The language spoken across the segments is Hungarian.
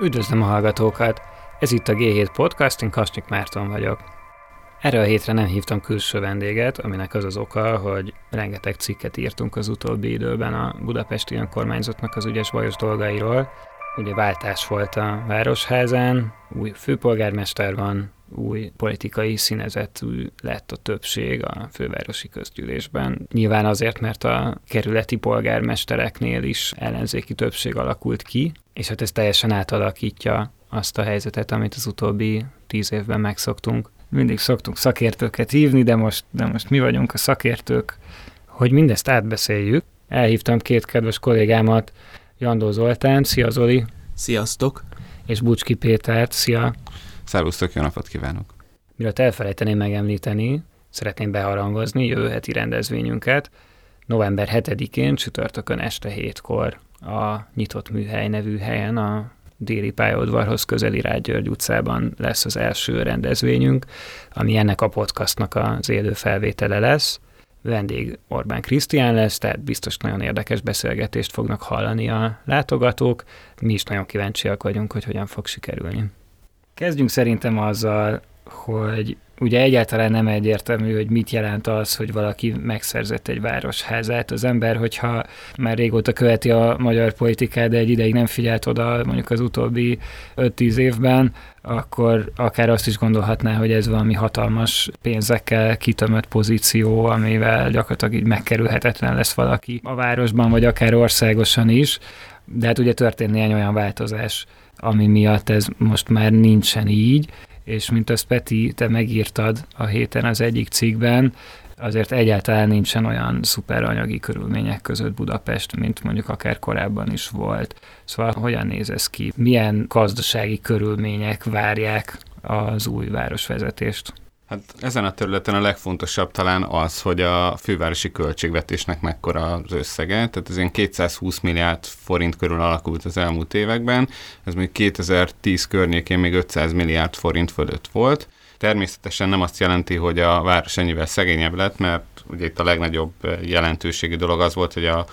Üdvözlöm a hallgatókat! Ez itt a G7 Podcast, én Kasnyik Márton vagyok. Erre a hétre nem hívtam külső vendéget, aminek az az oka, hogy rengeteg cikket írtunk az utóbbi időben a budapesti önkormányzatnak az ügyes bajos dolgairól. Ugye váltás volt a Városházán, új főpolgármester van, új politikai színezetű lett a többség a fővárosi közgyűlésben. Nyilván azért, mert a kerületi polgármestereknél is ellenzéki többség alakult ki, és hát ez teljesen átalakítja azt a helyzetet, amit az utóbbi tíz évben megszoktunk. Mindig szoktunk szakértőket hívni, de most, de most mi vagyunk a szakértők, hogy mindezt átbeszéljük. Elhívtam két kedves kollégámat, Jandó Zoltán, szia Zoli! Sziasztok! És Bucski Pétert, szia! Szervusztok, jó napot kívánok! Mielőtt elfelejteném megemlíteni, szeretném beharangozni jövő heti rendezvényünket. November 7-én, csütörtökön este hétkor a Nyitott Műhely nevű helyen, a déli pályaudvarhoz közeli Rágyörgy utcában lesz az első rendezvényünk, ami ennek a podcastnak az élő felvétele lesz. Vendég Orbán Krisztián lesz, tehát biztos nagyon érdekes beszélgetést fognak hallani a látogatók. Mi is nagyon kíváncsiak vagyunk, hogy hogyan fog sikerülni. Kezdjünk szerintem azzal, hogy ugye egyáltalán nem egyértelmű, hogy mit jelent az, hogy valaki megszerzett egy városházát. Az ember, hogyha már régóta követi a magyar politikát, de egy ideig nem figyelt oda mondjuk az utóbbi 5-10 évben, akkor akár azt is gondolhatná, hogy ez valami hatalmas pénzekkel kitömött pozíció, amivel gyakorlatilag így megkerülhetetlen lesz valaki a városban, vagy akár országosan is. De hát ugye történt néhány olyan változás, ami miatt ez most már nincsen így, és mint azt Peti, te megírtad a héten az egyik cikkben, azért egyáltalán nincsen olyan szuper anyagi körülmények között Budapest, mint mondjuk akár korábban is volt. Szóval hogyan néz ez ki? Milyen gazdasági körülmények várják az új városvezetést? Hát ezen a területen a legfontosabb talán az, hogy a fővárosi költségvetésnek mekkora az összege, tehát ez ilyen 220 milliárd forint körül alakult az elmúlt években, ez még 2010 környékén még 500 milliárd forint fölött volt. Természetesen nem azt jelenti, hogy a város ennyivel szegényebb lett, mert ugye itt a legnagyobb jelentőségi dolog az volt, hogy a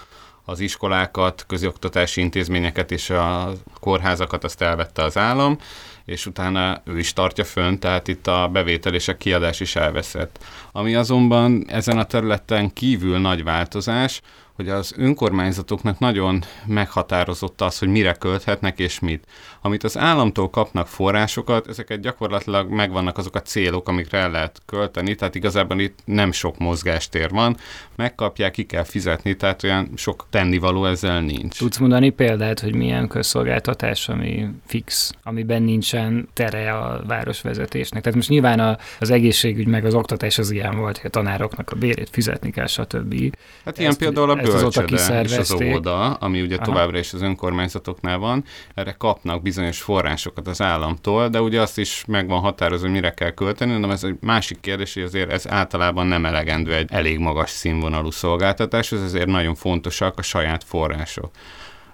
az iskolákat, közoktatási intézményeket és a kórházakat azt elvette az állam, és utána ő is tartja fönn, tehát itt a bevétel és a kiadás is elveszett. Ami azonban ezen a területen kívül nagy változás, hogy az önkormányzatoknak nagyon meghatározott az, hogy mire költhetnek és mit. Amit az államtól kapnak forrásokat, ezeket gyakorlatilag megvannak azok a célok, amikre el lehet költeni, tehát igazából itt nem sok mozgástér van, megkapják, ki kell fizetni, tehát olyan sok tennivaló ezzel nincs. Tudsz mondani példát, hogy milyen közszolgáltatás, ami fix, amiben nincsen tere a városvezetésnek? Tehát most nyilván az egészségügy meg az oktatás az ilyen volt, hogy a tanároknak a bérét fizetni kell, stb. Hát ilyen Ezt, például a bölcsede és az óvoda, ami ugye Aha. továbbra is az önkormányzatoknál van, erre kapnak bizonyos forrásokat az államtól, de ugye azt is meg van határozva, hogy mire kell költeni, de ez egy másik kérdés, hogy azért ez általában nem elegendő egy elég magas színvonalú szolgáltatás, ez azért nagyon fontosak a saját források.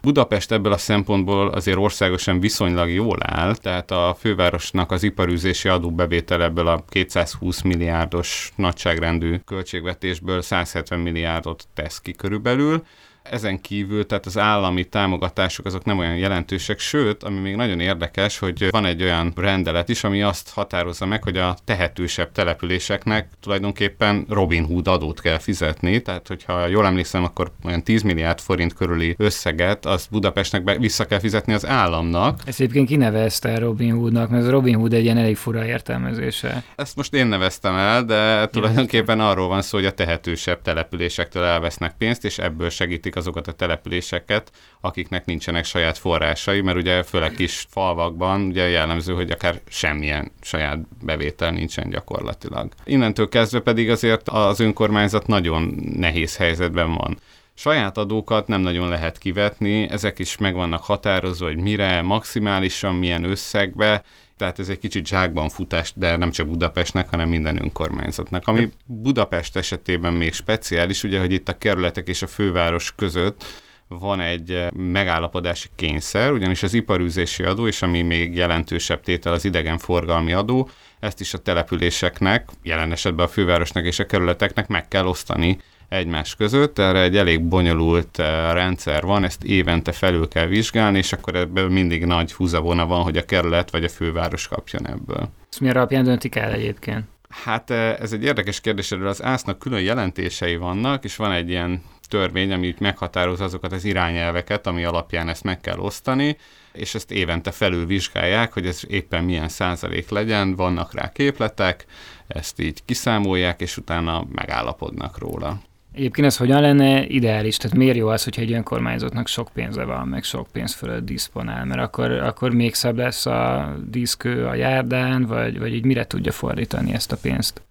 Budapest ebből a szempontból azért országosan viszonylag jól áll, tehát a fővárosnak az iparűzési adóbevétel ebből a 220 milliárdos nagyságrendű költségvetésből 170 milliárdot tesz ki körülbelül, ezen kívül, tehát az állami támogatások azok nem olyan jelentősek, sőt, ami még nagyon érdekes, hogy van egy olyan rendelet is, ami azt határozza meg, hogy a tehetősebb településeknek tulajdonképpen Robin Hood adót kell fizetni, tehát hogyha jól emlékszem, akkor olyan 10 milliárd forint körüli összeget az Budapestnek be, vissza kell fizetni az államnak. Ezt egyébként kinevezte Robin Hoodnak, mert Robin Hood egy ilyen elég fura értelmezése. Ezt most én neveztem el, de tulajdonképpen arról van szó, hogy a tehetősebb településektől elvesznek pénzt, és ebből segítik azokat a településeket, akiknek nincsenek saját forrásai, mert ugye főleg kis falvakban ugye jellemző, hogy akár semmilyen saját bevétel nincsen gyakorlatilag. Innentől kezdve pedig azért az önkormányzat nagyon nehéz helyzetben van saját adókat nem nagyon lehet kivetni, ezek is meg vannak határozva, hogy mire, maximálisan, milyen összegbe, tehát ez egy kicsit zsákban futás, de nem csak Budapestnek, hanem minden önkormányzatnak. Ami Budapest esetében még speciális, ugye, hogy itt a kerületek és a főváros között van egy eh, megállapodási kényszer, ugyanis az iparűzési adó, és ami még jelentősebb tétel az idegenforgalmi adó, ezt is a településeknek, jelen esetben a fővárosnak és a kerületeknek meg kell osztani egymás között. Erre egy elég bonyolult rendszer van, ezt évente felül kell vizsgálni, és akkor ebből mindig nagy húzavona van, hogy a kerület vagy a főváros kapjon ebből. Ezt mi alapján döntik el egyébként? Hát ez egy érdekes kérdés, erről az ásznak külön jelentései vannak, és van egy ilyen törvény, ami meghatároz azokat az irányelveket, ami alapján ezt meg kell osztani, és ezt évente felülvizsgálják, hogy ez éppen milyen százalék legyen, vannak rá képletek, ezt így kiszámolják, és utána megállapodnak róla. Egyébként ez hogyan lenne ideális? Tehát miért jó az, hogyha egy önkormányzatnak sok pénze van, meg sok pénz fölött diszponál, mert akkor, akkor még szebb lesz a diszkő a járdán, vagy, vagy így mire tudja fordítani ezt a pénzt?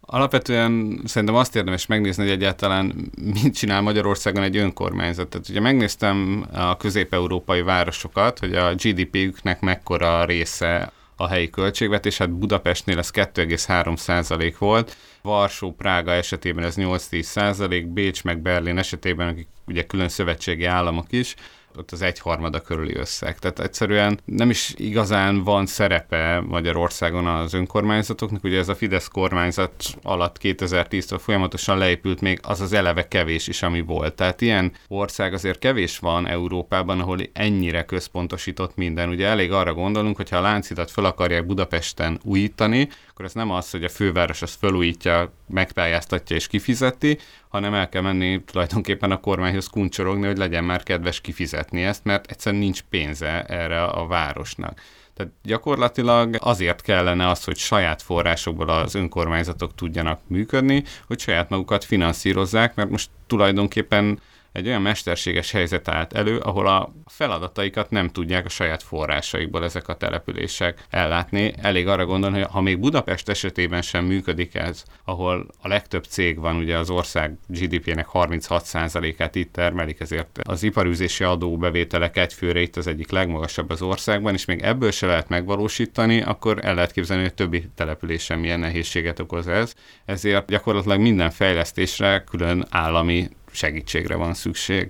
Alapvetően szerintem azt érdemes megnézni, hogy egyáltalán mit csinál Magyarországon egy önkormányzat. Tehát ugye megnéztem a közép-európai városokat, hogy a GDP-üknek mekkora része a helyi költségvetés, hát Budapestnél ez 2,3 százalék volt, Varsó, Prága esetében ez 8-10 százalék, Bécs meg Berlin esetében, akik ugye külön szövetségi államok is, ott az egyharmada körüli összeg. Tehát egyszerűen nem is igazán van szerepe Magyarországon az önkormányzatoknak. Ugye ez a Fidesz kormányzat alatt 2010-től folyamatosan leépült még az az eleve kevés is, ami volt. Tehát ilyen ország azért kevés van Európában, ahol ennyire központosított minden. Ugye elég arra gondolunk, hogy ha a láncidat fel akarják Budapesten újítani, akkor ez nem az, hogy a főváros azt felújítja, megpályáztatja és kifizeti, hanem el kell menni tulajdonképpen a kormányhoz kuncsorogni, hogy legyen már kedves kifizetni ezt, mert egyszerűen nincs pénze erre a városnak. Tehát gyakorlatilag azért kellene az, hogy saját forrásokból az önkormányzatok tudjanak működni, hogy saját magukat finanszírozzák, mert most tulajdonképpen egy olyan mesterséges helyzet állt elő, ahol a feladataikat nem tudják a saját forrásaikból ezek a települések ellátni. Elég arra gondolni, hogy ha még Budapest esetében sem működik ez, ahol a legtöbb cég van, ugye az ország GDP-nek 36%-át itt termelik, ezért az iparűzési adóbevételek egyfőre itt az egyik legmagasabb az országban, és még ebből se lehet megvalósítani, akkor el lehet képzelni, hogy többi településen milyen nehézséget okoz ez. Ezért gyakorlatilag minden fejlesztésre külön állami segítségre van szükség.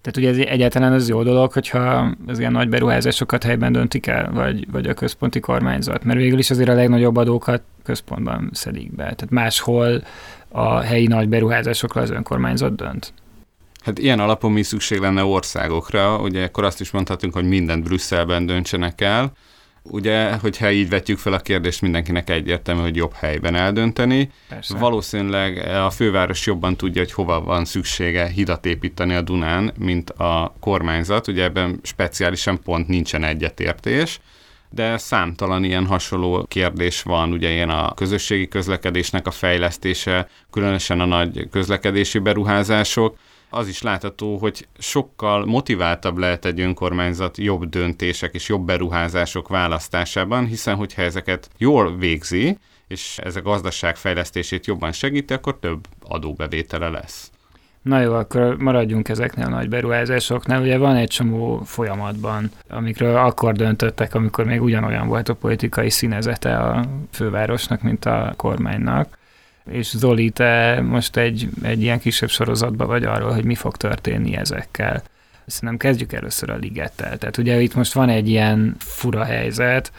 Tehát ugye ez egyáltalán az jó dolog, hogyha az ilyen nagy beruházásokat helyben döntik el, vagy, vagy a központi kormányzat, mert végül is azért a legnagyobb adókat központban szedik be. Tehát máshol a helyi nagy beruházásokra az önkormányzat dönt. Hát ilyen alapon mi szükség lenne országokra, ugye akkor azt is mondhatunk, hogy mindent Brüsszelben döntsenek el, Ugye, hogyha így vetjük fel a kérdést, mindenkinek egyértelmű, hogy jobb helyben eldönteni. Persze. Valószínűleg a főváros jobban tudja, hogy hova van szüksége hidat építeni a Dunán, mint a kormányzat. Ugye ebben speciálisan pont nincsen egyetértés de számtalan ilyen hasonló kérdés van, ugye ilyen a közösségi közlekedésnek a fejlesztése, különösen a nagy közlekedési beruházások, az is látható, hogy sokkal motiváltabb lehet egy önkormányzat jobb döntések és jobb beruházások választásában, hiszen hogyha ezeket jól végzi, és ez a gazdaság fejlesztését jobban segíti, akkor több adóbevétele lesz. Na jó, akkor maradjunk ezeknél a nagy beruházásoknál. Ugye van egy csomó folyamatban, amikről akkor döntöttek, amikor még ugyanolyan volt a politikai színezete a fővárosnak, mint a kormánynak és Zoli, te most egy, egy ilyen kisebb sorozatban vagy arról, hogy mi fog történni ezekkel. Szerintem kezdjük először a ligettel. Tehát ugye itt most van egy ilyen fura helyzet,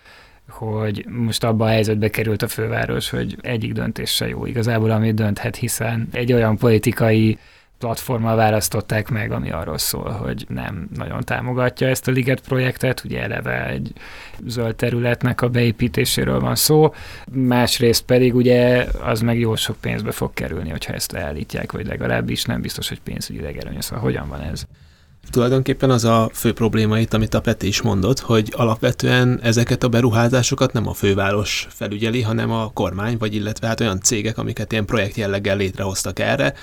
hogy most abban a helyzetbe került a főváros, hogy egyik döntés se jó igazából, amit dönthet, hiszen egy olyan politikai platformmal választották meg, ami arról szól, hogy nem nagyon támogatja ezt a Liget projektet, ugye eleve egy zöld területnek a beépítéséről van szó, másrészt pedig ugye az meg jó sok pénzbe fog kerülni, hogyha ezt leállítják, vagy legalábbis nem biztos, hogy pénzügyileg előnyös. Szóval hogyan van ez? Tulajdonképpen az a fő probléma itt, amit a Peti is mondott, hogy alapvetően ezeket a beruházásokat nem a főváros felügyeli, hanem a kormány, vagy illetve hát olyan cégek, amiket ilyen projekt jelleggel létrehoztak erre,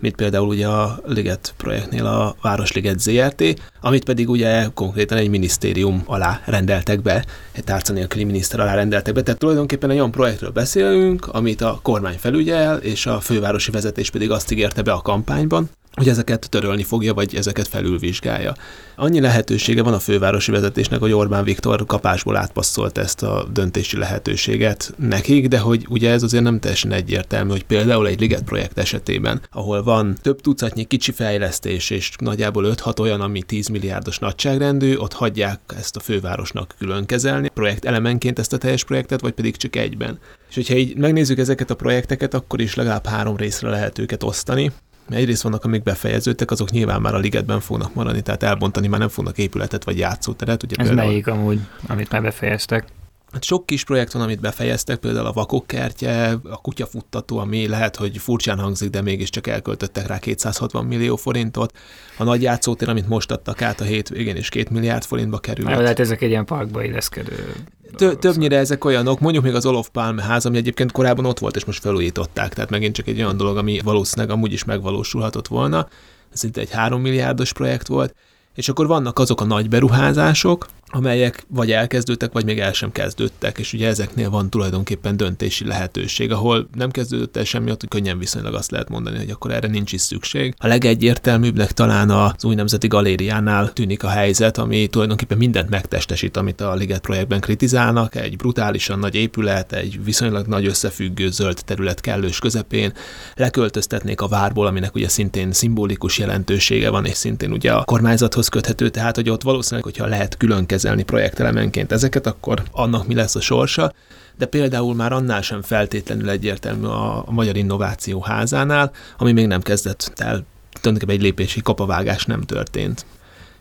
mint például ugye a Liget projektnél a Városliget ZRT, amit pedig ugye konkrétan egy minisztérium alá rendeltek be, egy tárca nélküli miniszter alá rendeltek be. Tehát tulajdonképpen egy olyan projektről beszélünk, amit a kormány felügyel, és a fővárosi vezetés pedig azt ígérte be a kampányban, hogy ezeket törölni fogja, vagy ezeket felülvizsgálja. Annyi lehetősége van a fővárosi vezetésnek, hogy Orbán Viktor kapásból átpasszolt ezt a döntési lehetőséget nekik, de hogy ugye ez azért nem teljesen egyértelmű, hogy például egy Liget projekt esetében, ahol van több tucatnyi kicsi fejlesztés, és nagyjából 5-6 olyan, ami 10 milliárdos nagyságrendű, ott hagyják ezt a fővárosnak külön kezelni, projekt elemenként ezt a teljes projektet, vagy pedig csak egyben. És hogyha így megnézzük ezeket a projekteket, akkor is legalább három részre lehet őket osztani Egyrészt vannak, amik befejeződtek, azok nyilván már a ligetben fognak maradni, tehát elbontani már nem fognak épületet vagy játszóteret. Ugye Ez melyik amúgy, amit már befejeztek? Hát sok kis projekt van, amit befejeztek, például a vakok kertje, a kutyafuttató, ami lehet, hogy furcsán hangzik, de mégiscsak elköltöttek rá 260 millió forintot. A nagy játszótér, amit most adtak át a hétvégén, is 2 milliárd forintba került. Hát ezek egy ilyen parkba illeszkedő Tö- többnyire ezek olyanok, mondjuk még az Olof Palme ház, ami egyébként korábban ott volt, és most felújították, tehát megint csak egy olyan dolog, ami valószínűleg amúgy is megvalósulhatott volna. Ez itt egy három milliárdos projekt volt, és akkor vannak azok a nagy beruházások, amelyek vagy elkezdődtek, vagy még el sem kezdődtek, és ugye ezeknél van tulajdonképpen döntési lehetőség, ahol nem kezdődött el semmi, ott könnyen viszonylag azt lehet mondani, hogy akkor erre nincs is szükség. A legegyértelműbbnek talán az új nemzeti galériánál tűnik a helyzet, ami tulajdonképpen mindent megtestesít, amit a Liget projektben kritizálnak, egy brutálisan nagy épület, egy viszonylag nagy összefüggő zöld terület kellős közepén, leköltöztetnék a várból, aminek ugye szintén szimbolikus jelentősége van, és szintén ugye a kormányzathoz köthető, tehát hogy ott valószínűleg, hogyha lehet külön kezelni projektelemenként ezeket, akkor annak mi lesz a sorsa de például már annál sem feltétlenül egyértelmű a, a Magyar Innováció házánál, ami még nem kezdett el, tulajdonképpen egy lépési kapavágás nem történt.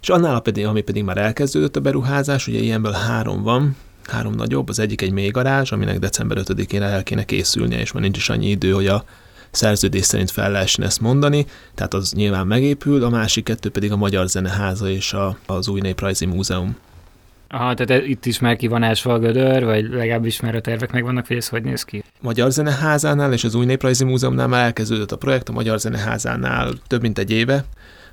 És annál, pedig, ami pedig már elkezdődött a beruházás, ugye ilyenből három van, három nagyobb, az egyik egy mélygarázs, aminek december 5-én el kéne készülnie, és már nincs is annyi idő, hogy a szerződés szerint fel lehessen ezt mondani, tehát az nyilván megépül, a másik kettő pedig a Magyar Zeneháza és a, az Új Néprajzi Múzeum. Aha, tehát itt is már ki van ásva a gödör, vagy legalábbis már a tervek megvannak, hogy ez hogy néz ki? Magyar Zeneházánál és az Új Néprajzi Múzeumnál már elkezdődött a projekt, a Magyar Zeneházánál több mint egy éve,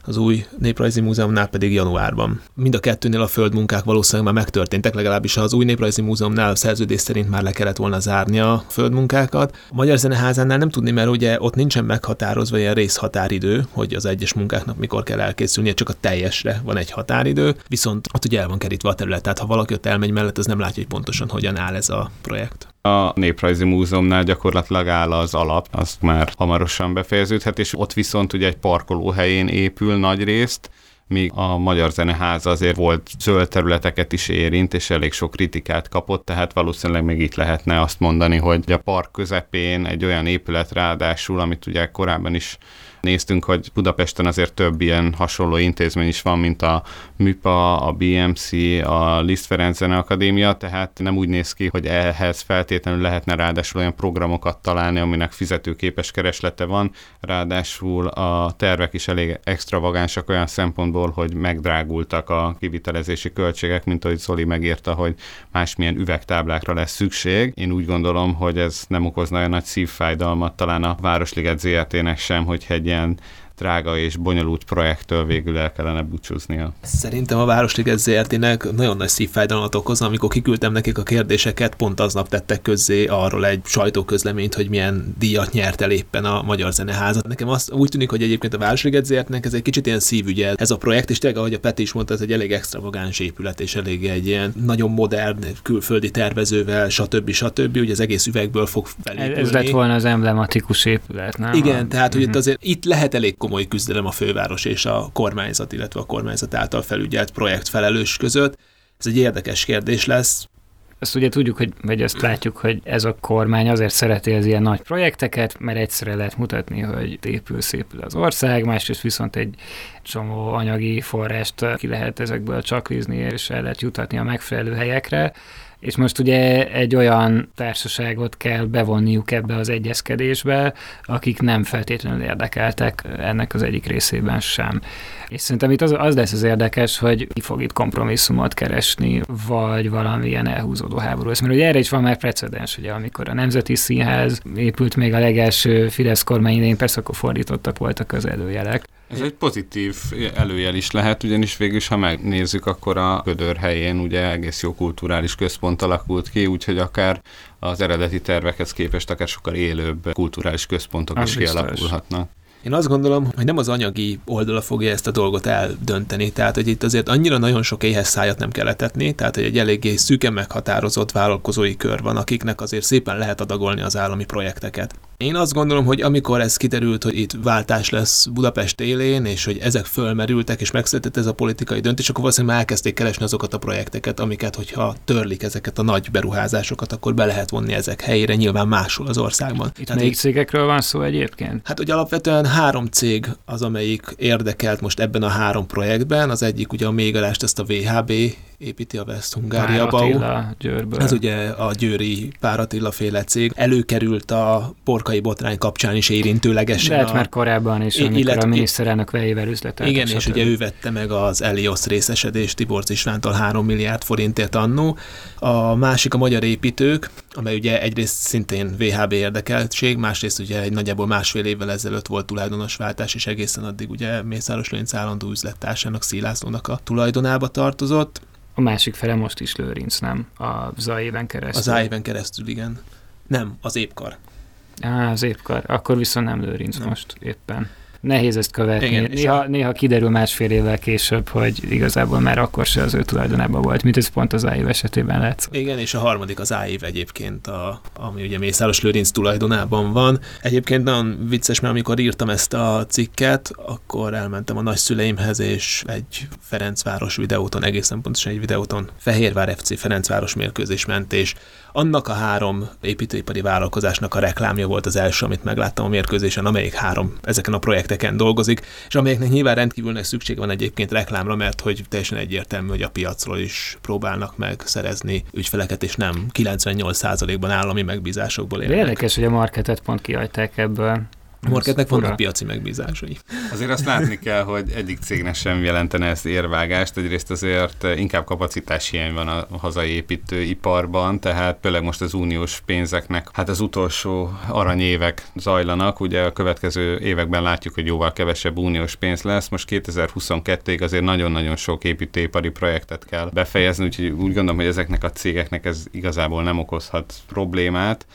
az új Néprajzi Múzeumnál pedig januárban. Mind a kettőnél a földmunkák valószínűleg már megtörténtek, legalábbis az új Néprajzi Múzeumnál szerződés szerint már le kellett volna zárni a földmunkákat. A Magyar Zeneházánál nem tudni, mert ugye ott nincsen meghatározva ilyen részhatáridő, hogy az egyes munkáknak mikor kell elkészülnie, csak a teljesre van egy határidő, viszont ott ugye el van kerítve a terület, tehát ha valaki ott elmegy mellett, az nem látja, hogy pontosan hogyan áll ez a projekt. A Néprajzi Múzeumnál gyakorlatilag áll az alap, az már hamarosan befejeződhet, és ott viszont ugye egy parkolóhelyén épül nagy részt, míg a Magyar Zeneháza azért volt zöld területeket is érint, és elég sok kritikát kapott, tehát valószínűleg még itt lehetne azt mondani, hogy a park közepén egy olyan épület ráadásul, amit ugye korábban is néztünk, hogy Budapesten azért több ilyen hasonló intézmény is van, mint a MIPA, a BMC, a Liszt Ferenc Zene Akadémia, tehát nem úgy néz ki, hogy ehhez feltétlenül lehetne ráadásul olyan programokat találni, aminek fizetőképes kereslete van, ráadásul a tervek is elég extravagánsak olyan szempontból, hogy megdrágultak a kivitelezési költségek, mint ahogy Zoli megírta, hogy másmilyen üvegtáblákra lesz szükség. Én úgy gondolom, hogy ez nem okozna olyan nagy szívfájdalmat talán a Városliget ZRT-nek sem, hogy egy ilyen drága és bonyolult projektől végül el kellene búcsúznia. Szerintem a Városliget ZRT-nek nagyon nagy szívfájdalmat okoz, amikor kiküldtem nekik a kérdéseket, pont aznap tettek közzé arról egy sajtóközleményt, hogy milyen díjat nyert el éppen a Magyar Zeneházat. Nekem azt úgy tűnik, hogy egyébként a Városliget ZRT-nek ez egy kicsit ilyen szívügye ez a projekt, és tényleg, ahogy a Peti is mondta, ez egy elég extravagáns épület, és elég egy ilyen nagyon modern külföldi tervezővel, stb. stb. Ugye az egész üvegből fog felépülni. Ez lett volna az emblematikus épület, nem? Igen, tehát hogy itt mhm. azért itt lehet elég komoly küzdelem a főváros és a kormányzat, illetve a kormányzat által felügyelt projektfelelős között. Ez egy érdekes kérdés lesz. Ezt ugye tudjuk, hogy, vagy azt látjuk, hogy ez a kormány azért szereti az ilyen nagy projekteket, mert egyszerre lehet mutatni, hogy épül, szépül az ország, másrészt viszont egy csomó anyagi forrást ki lehet ezekből csaklizni, és el lehet jutatni a megfelelő helyekre és most ugye egy olyan társaságot kell bevonniuk ebbe az egyezkedésbe, akik nem feltétlenül érdekeltek ennek az egyik részében sem. És szerintem itt az, az lesz az érdekes, hogy ki fog itt kompromisszumot keresni, vagy valamilyen elhúzódó háború. Mert ugye erre is van már precedens, ugye amikor a Nemzeti Színház épült még a legelső Fidesz kormány idején, persze akkor fordítottak voltak az előjelek. Ez egy pozitív előjel is lehet, ugyanis végül is, ha megnézzük, akkor a Gödör helyén ugye egész jó kulturális központ alakult ki, úgyhogy akár az eredeti tervekhez képest akár sokkal élőbb kulturális központok az is biztos. kialakulhatnak. Én azt gondolom, hogy nem az anyagi oldala fogja ezt a dolgot eldönteni, tehát hogy itt azért annyira nagyon sok éhes szájat nem kell etetni, tehát hogy egy eléggé szűken meghatározott vállalkozói kör van, akiknek azért szépen lehet adagolni az állami projekteket. Én azt gondolom, hogy amikor ez kiderült, hogy itt váltás lesz Budapest élén, és hogy ezek fölmerültek, és megszületett ez a politikai döntés, akkor valószínűleg már elkezdték keresni azokat a projekteket, amiket, hogyha törlik ezeket a nagy beruházásokat, akkor be lehet vonni ezek helyére, nyilván máshol az országban. Itt Tehát melyik cégekről van szó egyébként? Hát, hogy alapvetően három cég az, amelyik érdekelt most ebben a három projektben. Az egyik ugye a mégalást, ezt a VHB építi a West Hungária Bau. Győrből. Ez ugye a Győri Páratilla féle cég. Előkerült a porkai botrány kapcsán is érintőlegesen. Lehet a... már korábban is, amikor illet... a miniszterelnök vejével üzletelt. Igen, és ugye ő vette meg az Elios részesedést Tibor Istvántól 3 milliárd forintért annó. A másik a magyar építők, amely ugye egyrészt szintén VHB érdekeltség, másrészt ugye egy nagyjából másfél évvel ezelőtt volt tulajdonosváltás, és egészen addig ugye Mészáros Lőnc állandó üzlettársának, Szilászlónak a tulajdonába tartozott. A másik fele most is Lőrinc, nem? A Zaéven keresztül. Az Zaéven keresztül, igen. Nem, az épkar. Á, az épkar. Akkor viszont nem Lőrinc nem. most éppen nehéz ezt követni. Igen, néha, a... néha kiderül másfél évvel később, hogy igazából már akkor se az ő tulajdonában volt, mint ez pont az AIV esetében lett. Igen, és a harmadik az AIV egyébként, a, ami ugye Mészáros Lőrinc tulajdonában van. Egyébként nagyon vicces, mert amikor írtam ezt a cikket, akkor elmentem a nagyszüleimhez, és egy Ferencváros videóton, egészen pontosan egy videóton Fehérvár FC Ferencváros mérkőzés ment, és annak a három építőipari vállalkozásnak a reklámja volt az első, amit megláttam a mérkőzésen, amelyik három ezeken a projekteken dolgozik, és amelyeknek nyilván rendkívülnek szükség van egyébként reklámra, mert hogy teljesen egyértelmű, hogy a piacról is próbálnak meg szerezni ügyfeleket, és nem 98%-ban állami megbízásokból élnek. Érdekes, hogy a marketet pont kihagyták ebből. A marketnek vannak piaci megbízásai. Azért azt látni kell, hogy egyik cégnek sem jelentene ezt érvágást, egyrészt azért inkább kapacitás hiány van a hazai építőiparban, tehát például most az uniós pénzeknek, hát az utolsó aranyévek zajlanak, ugye a következő években látjuk, hogy jóval kevesebb uniós pénz lesz, most 2022-ig azért nagyon-nagyon sok építőipari projektet kell befejezni, úgyhogy úgy gondolom, hogy ezeknek a cégeknek ez igazából nem okozhat problémát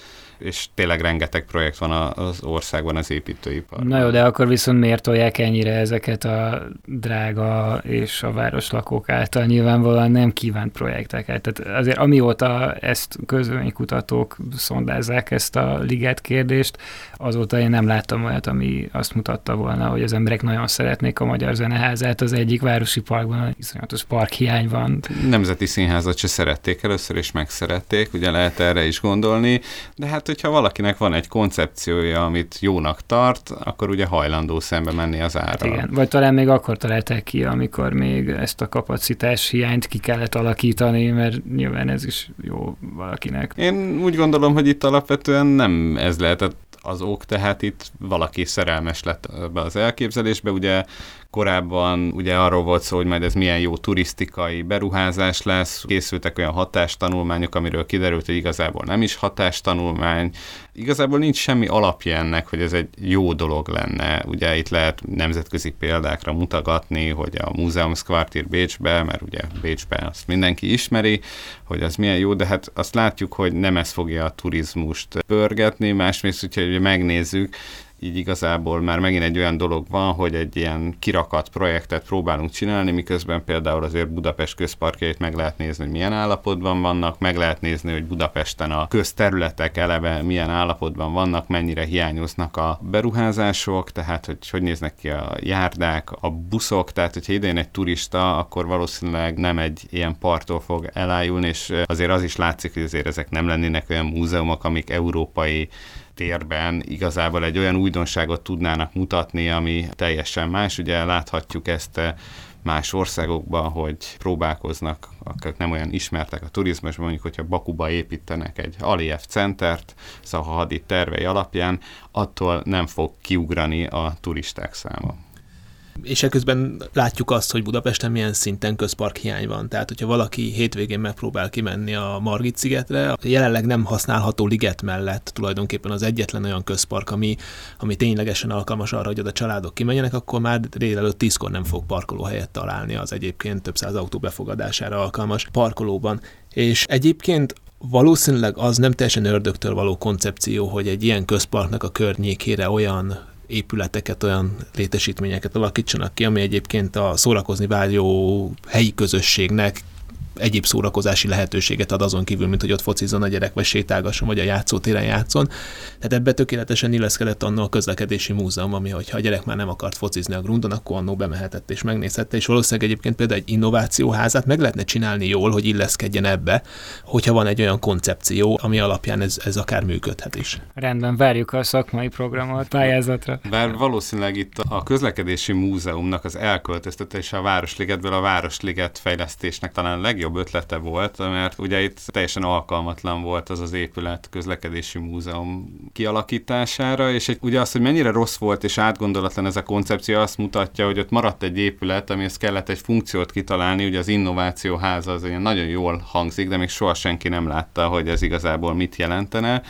és tényleg rengeteg projekt van az országban az építőiparban. Na jó, de akkor viszont miért tolják ennyire ezeket a drága és a városlakók által nyilvánvalóan nem kívánt projekteket? Tehát azért amióta ezt közölménykutatók szondázzák ezt a liget kérdést, azóta én nem láttam olyat, ami azt mutatta volna, hogy az emberek nagyon szeretnék a Magyar Zeneházát az egyik városi parkban, iszonyatos parkhiány van. Nemzeti Színházat se szerették először, és megszerették, ugye lehet erre is gondolni, de hát hogyha valakinek van egy koncepciója, amit jónak tart, akkor ugye hajlandó szembe menni az árral. Igen, vagy talán még akkor találták ki, amikor még ezt a kapacitás hiányt ki kellett alakítani, mert nyilván ez is jó valakinek. Én úgy gondolom, hogy itt alapvetően nem ez lehetett az ok, tehát itt valaki szerelmes lett be az elképzelésbe, ugye Korábban ugye arról volt szó, hogy majd ez milyen jó turisztikai beruházás lesz, készültek olyan hatástanulmányok, amiről kiderült, hogy igazából nem is hatástanulmány. Igazából nincs semmi alapja ennek, hogy ez egy jó dolog lenne. Ugye itt lehet nemzetközi példákra mutatni, hogy a Museumskvartier Bécsbe, mert ugye Bécsbe azt mindenki ismeri, hogy az milyen jó, de hát azt látjuk, hogy nem ez fogja a turizmust pörgetni, másrészt, hogyha megnézzük, így igazából már megint egy olyan dolog van, hogy egy ilyen kirakat projektet próbálunk csinálni, miközben például azért Budapest közparkjait meg lehet nézni, hogy milyen állapotban vannak, meg lehet nézni, hogy Budapesten a közterületek eleve milyen állapotban vannak, mennyire hiányoznak a beruházások, tehát hogy hogy néznek ki a járdák, a buszok, tehát hogyha idején egy turista, akkor valószínűleg nem egy ilyen parttól fog elájulni, és azért az is látszik, hogy azért ezek nem lennének olyan múzeumok, amik európai térben igazából egy olyan újdonságot tudnának mutatni, ami teljesen más. Ugye láthatjuk ezt eh, más országokban, hogy próbálkoznak, akik nem olyan ismertek a turizmusban, mondjuk, hogyha Bakuba építenek egy Aliyev centert, Zaha Hadid tervei alapján, attól nem fog kiugrani a turisták száma. És ekközben látjuk azt, hogy Budapesten milyen szinten közpark hiány van. Tehát, hogyha valaki hétvégén megpróbál kimenni a Margit szigetre, jelenleg nem használható liget mellett tulajdonképpen az egyetlen olyan közpark, ami, ami ténylegesen alkalmas arra, hogy oda családok kimenjenek, akkor már délelőtt tízkor nem fog parkolóhelyet találni az egyébként több száz autó befogadására alkalmas parkolóban. És egyébként valószínűleg az nem teljesen ördögtől való koncepció, hogy egy ilyen közparknak a környékére olyan épületeket, olyan létesítményeket alakítsanak ki, ami egyébként a szórakozni vágyó helyi közösségnek egyéb szórakozási lehetőséget ad azon kívül, mint hogy ott focizzon a gyerek, vagy sétálgasson, vagy a játszótéren játszon. Tehát ebbe tökéletesen illeszkedett annó a közlekedési múzeum, ami, hogyha a gyerek már nem akart focizni a grundon, akkor annó bemehetett és megnézhette, és valószínűleg egyébként például egy innovációházát meg lehetne csinálni jól, hogy illeszkedjen ebbe, hogyha van egy olyan koncepció, ami alapján ez, ez akár működhet is. Rendben, várjuk a szakmai programot pályázatra. Bár valószínűleg itt a közlekedési múzeumnak az elköltöztetése a Városligetből a Városliget fejlesztésnek talán a legjobb ötlete volt, mert ugye itt teljesen alkalmatlan volt az az épület közlekedési múzeum kialakítására, és egy, ugye az, hogy mennyire rossz volt és átgondolatlan ez a koncepció, azt mutatja, hogy ott maradt egy épület, amihez kellett egy funkciót kitalálni, ugye az innováció háza az ilyen nagyon jól hangzik, de még soha senki nem látta, hogy ez igazából mit jelentene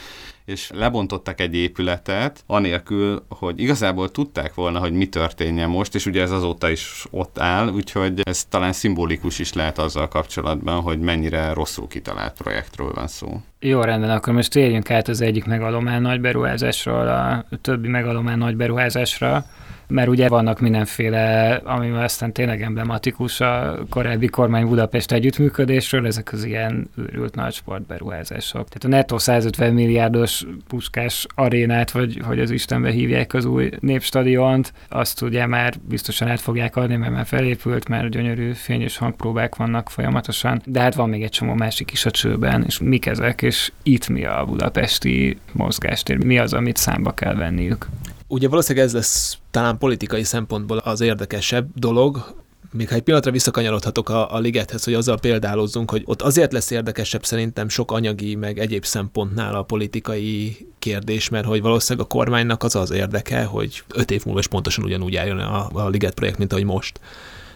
és lebontottak egy épületet, anélkül, hogy igazából tudták volna, hogy mi történjen most, és ugye ez azóta is ott áll, úgyhogy ez talán szimbolikus is lehet azzal kapcsolatban, hogy mennyire rosszul kitalált projektről van szó. Jó, rendben, akkor most térjünk át az egyik megalomán nagy beruházásról a többi megalomán nagy beruházásra mert ugye vannak mindenféle, ami aztán tényleg emblematikus a korábbi kormány Budapest együttműködésről, ezek az ilyen őrült nagy sportberuházások. Tehát a netto 150 milliárdos puskás arénát, vagy hogy az Istenbe hívják az új népstadiont, azt ugye már biztosan át fogják adni, mert már felépült, mert gyönyörű fényes hangpróbák vannak folyamatosan, de hát van még egy csomó másik is a csőben, és mik ezek, és itt mi a budapesti mozgástér, mi az, amit számba kell venniük. Ugye valószínűleg ez lesz talán politikai szempontból az érdekesebb dolog, még ha egy pillanatra visszakanyarodhatok a, a ligethez, hogy azzal példálozzunk, hogy ott azért lesz érdekesebb szerintem sok anyagi, meg egyéb szempontnál a politikai kérdés, mert hogy valószínűleg a kormánynak az az érdeke, hogy öt év múlva is pontosan ugyanúgy álljon a, a liget projekt, mint ahogy most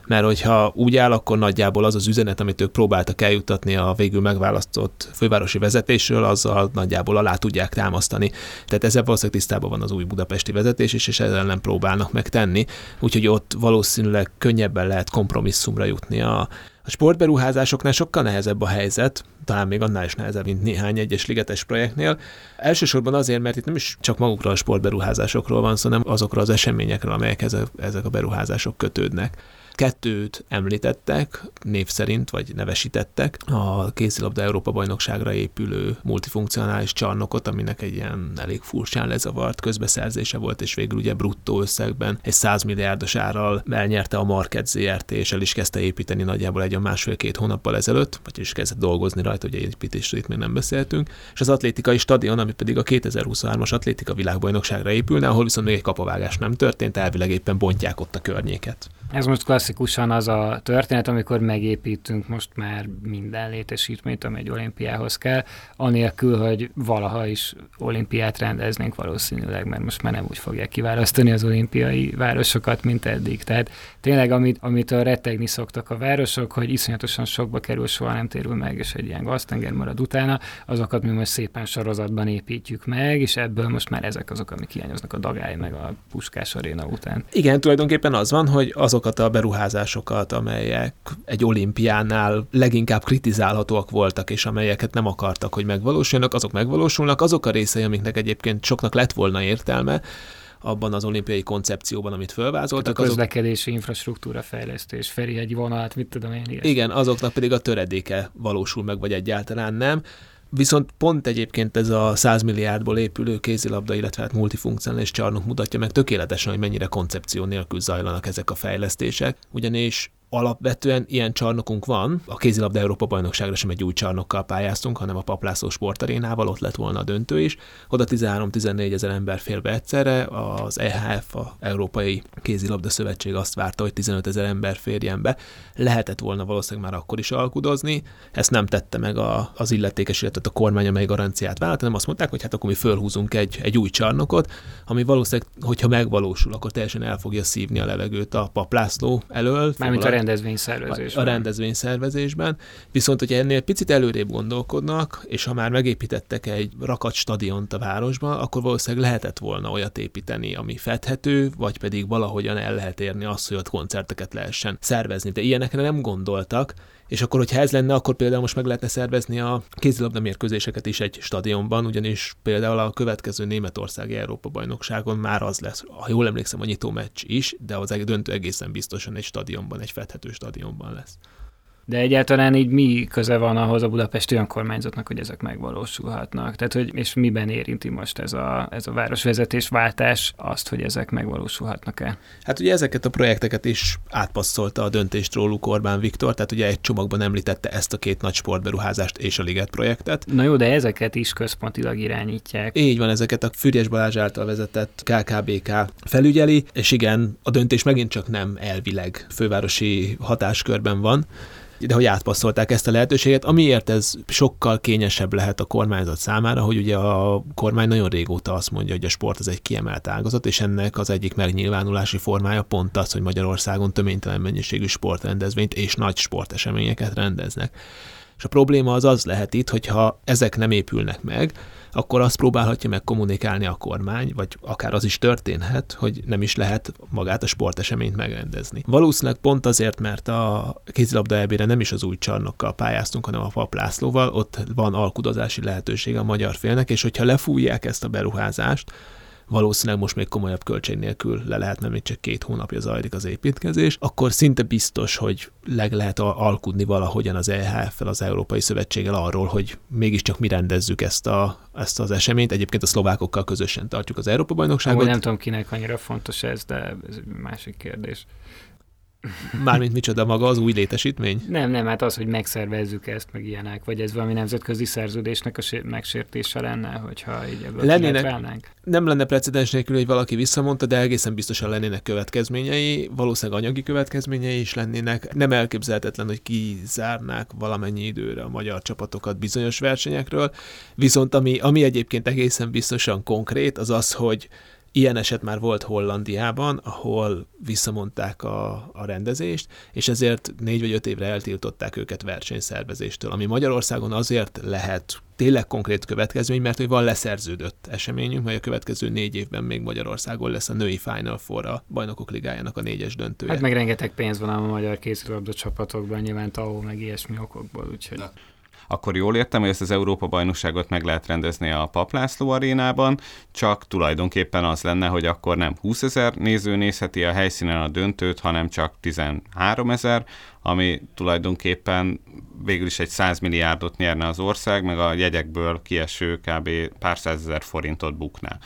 mert hogyha úgy áll, akkor nagyjából az az üzenet, amit ők próbáltak eljutatni a végül megválasztott fővárosi vezetésről, azzal nagyjából alá tudják támasztani. Tehát ezzel valószínűleg tisztában van az új budapesti vezetés is, és ezzel nem próbálnak megtenni. Úgyhogy ott valószínűleg könnyebben lehet kompromisszumra jutni a, a sportberuházásoknál sokkal nehezebb a helyzet, talán még annál is nehezebb, mint néhány egyes ligetes projektnél. Elsősorban azért, mert itt nem is csak magukról a sportberuházásokról van szó, hanem azokról az eseményekről, amelyek ezek a beruházások kötődnek. Kettőt említettek, név szerint, vagy nevesítettek, a kézilabda Európa bajnokságra épülő multifunkcionális csarnokot, aminek egy ilyen elég furcsán lezavart közbeszerzése volt, és végül ugye bruttó összegben egy 100 milliárdos árral elnyerte a Market ZRT, és el is kezdte építeni nagyjából egy a másfél-két hónappal ezelőtt, vagy is kezdett dolgozni rajta, ugye építésről itt még nem beszéltünk, és az atlétikai stadion, ami pedig a 2023-as atlétika világbajnokságra épülne, ahol viszont még egy kapavágás nem történt, elvileg éppen bontják ott a környéket. Ez most klasszikusan az a történet, amikor megépítünk most már minden létesítményt, ami egy olimpiához kell, anélkül, hogy valaha is olimpiát rendeznénk valószínűleg, mert most már nem úgy fogják kiválasztani az olimpiai városokat, mint eddig. Tehát tényleg, amit, amitől rettegni szoktak a városok, hogy iszonyatosan sokba kerül, soha nem térül meg, és egy ilyen gaztenger marad utána, azokat mi most szépen sorozatban építjük meg, és ebből most már ezek azok, amik hiányoznak a dagály meg a puskás aréna után. Igen, tulajdonképpen az van, hogy azok azokat a beruházásokat, amelyek egy olimpiánál leginkább kritizálhatóak voltak, és amelyeket nem akartak, hogy megvalósuljanak, azok megvalósulnak. Azok a részei, amiknek egyébként soknak lett volna értelme, abban az olimpiai koncepcióban, amit fölvázoltak. A közlekedési azok... infrastruktúra fejlesztés, feri egy vonat, mit tudom én. Ilyesmi. Igen, azoknak pedig a töredéke valósul meg, vagy egyáltalán nem. Viszont pont egyébként ez a 100 milliárdból épülő kézilabda, illetve hát multifunkcionális csarnok mutatja meg tökéletesen, hogy mennyire koncepció nélkül zajlanak ezek a fejlesztések, ugyanis alapvetően ilyen csarnokunk van. A kézilabda Európa bajnokságra sem egy új csarnokkal pályáztunk, hanem a Paplászó sportarénával, ott lett volna a döntő is. Oda 13-14 ezer ember fél be egyszerre, az EHF, a Európai Kézilabda Szövetség azt várta, hogy 15 ezer ember férjen be. Lehetett volna valószínűleg már akkor is alkudozni, ezt nem tette meg a, az illetékes, illetve a kormány, amely garanciát vállalt, hanem azt mondták, hogy hát akkor mi fölhúzunk egy, egy új csarnokot, ami valószínűleg, hogyha megvalósul, akkor teljesen el fogja szívni a levegőt a Paplászló elől. Mármint a rendezvényszervezésben. A rendezvényszervezésben. Viszont, hogyha ennél picit előrébb gondolkodnak, és ha már megépítettek egy rakat stadiont a városban, akkor valószínűleg lehetett volna olyat építeni, ami fedhető, vagy pedig valahogyan el lehet érni azt, hogy ott koncerteket lehessen szervezni. De ilyenekre nem gondoltak, és akkor, hogyha ez lenne, akkor például most meg lehetne szervezni a kézilabda mérkőzéseket is egy stadionban, ugyanis például a következő Németországi Európa bajnokságon már az lesz, ha jól emlékszem, a nyitó meccs is, de az döntő egészen biztosan egy stadionban, egy fedhető stadionban lesz. De egyáltalán így mi köze van ahhoz a budapesti önkormányzatnak, hogy ezek megvalósulhatnak? Tehát, hogy és miben érinti most ez a, ez a városvezetés váltás azt, hogy ezek megvalósulhatnak-e? Hát ugye ezeket a projekteket is átpasszolta a döntést róluk Orbán Viktor, tehát ugye egy csomagban említette ezt a két nagy sportberuházást és a Liget projektet. Na jó, de ezeket is központilag irányítják. Így van, ezeket a Fürjes Balázs által vezetett KKBK felügyeli, és igen, a döntés megint csak nem elvileg fővárosi hatáskörben van, de hogy átpasszolták ezt a lehetőséget, amiért ez sokkal kényesebb lehet a kormányzat számára, hogy ugye a kormány nagyon régóta azt mondja, hogy a sport az egy kiemelt ágazat, és ennek az egyik megnyilvánulási formája pont az, hogy Magyarországon töménytelen mennyiségű sportrendezvényt és nagy sporteseményeket rendeznek. És a probléma az az lehet itt, hogyha ezek nem épülnek meg, akkor azt próbálhatja meg kommunikálni a kormány, vagy akár az is történhet, hogy nem is lehet magát a sporteseményt megrendezni. Valószínűleg pont azért, mert a kézilabda ebére nem is az új csarnokkal pályáztunk, hanem a paplászlóval, ott van alkudozási lehetőség a magyar félnek, és hogyha lefújják ezt a beruházást, valószínűleg most még komolyabb költség nélkül le lehetne, még csak két hónapja zajlik az építkezés, akkor szinte biztos, hogy leg lehet alkudni valahogyan az EHF-fel, az Európai Szövetséggel arról, hogy mégiscsak mi rendezzük ezt, a, ezt az eseményt. Egyébként a szlovákokkal közösen tartjuk az Európa bajnokságot. Amúgy nem tudom kinek annyira fontos ez, de ez egy másik kérdés. Mármint micsoda maga az új létesítmény? Nem, nem, hát az, hogy megszervezzük ezt, meg ilyenek, vagy ez valami nemzetközi szerződésnek a megsértése lenne, hogyha így ebből lennének, Nem lenne precedens nélkül, hogy valaki visszamondta, de egészen biztosan lennének következményei, valószínűleg anyagi következményei is lennének. Nem elképzelhetetlen, hogy kizárnák valamennyi időre a magyar csapatokat bizonyos versenyekről, viszont ami, ami egyébként egészen biztosan konkrét, az az, hogy Ilyen eset már volt Hollandiában, ahol visszamondták a, a rendezést, és ezért négy vagy öt évre eltiltották őket versenyszervezéstől, ami Magyarországon azért lehet tényleg konkrét következmény, mert hogy van leszerződött eseményünk, majd a következő négy évben még Magyarországon lesz a női Final Four a bajnokok ligájának a négyes döntője. Hát meg rengeteg pénz van a magyar kézilabda csapatokban, nyilván TAO meg ilyesmi okokból, úgyhogy... Na akkor jól értem, hogy ezt az Európa-bajnokságot meg lehet rendezni a Paplászló arénában, csak tulajdonképpen az lenne, hogy akkor nem 20 ezer néző nézheti a helyszínen a döntőt, hanem csak 13 ezer, ami tulajdonképpen végül is egy 100 milliárdot nyerne az ország, meg a jegyekből kieső kb. pár százezer forintot bukná.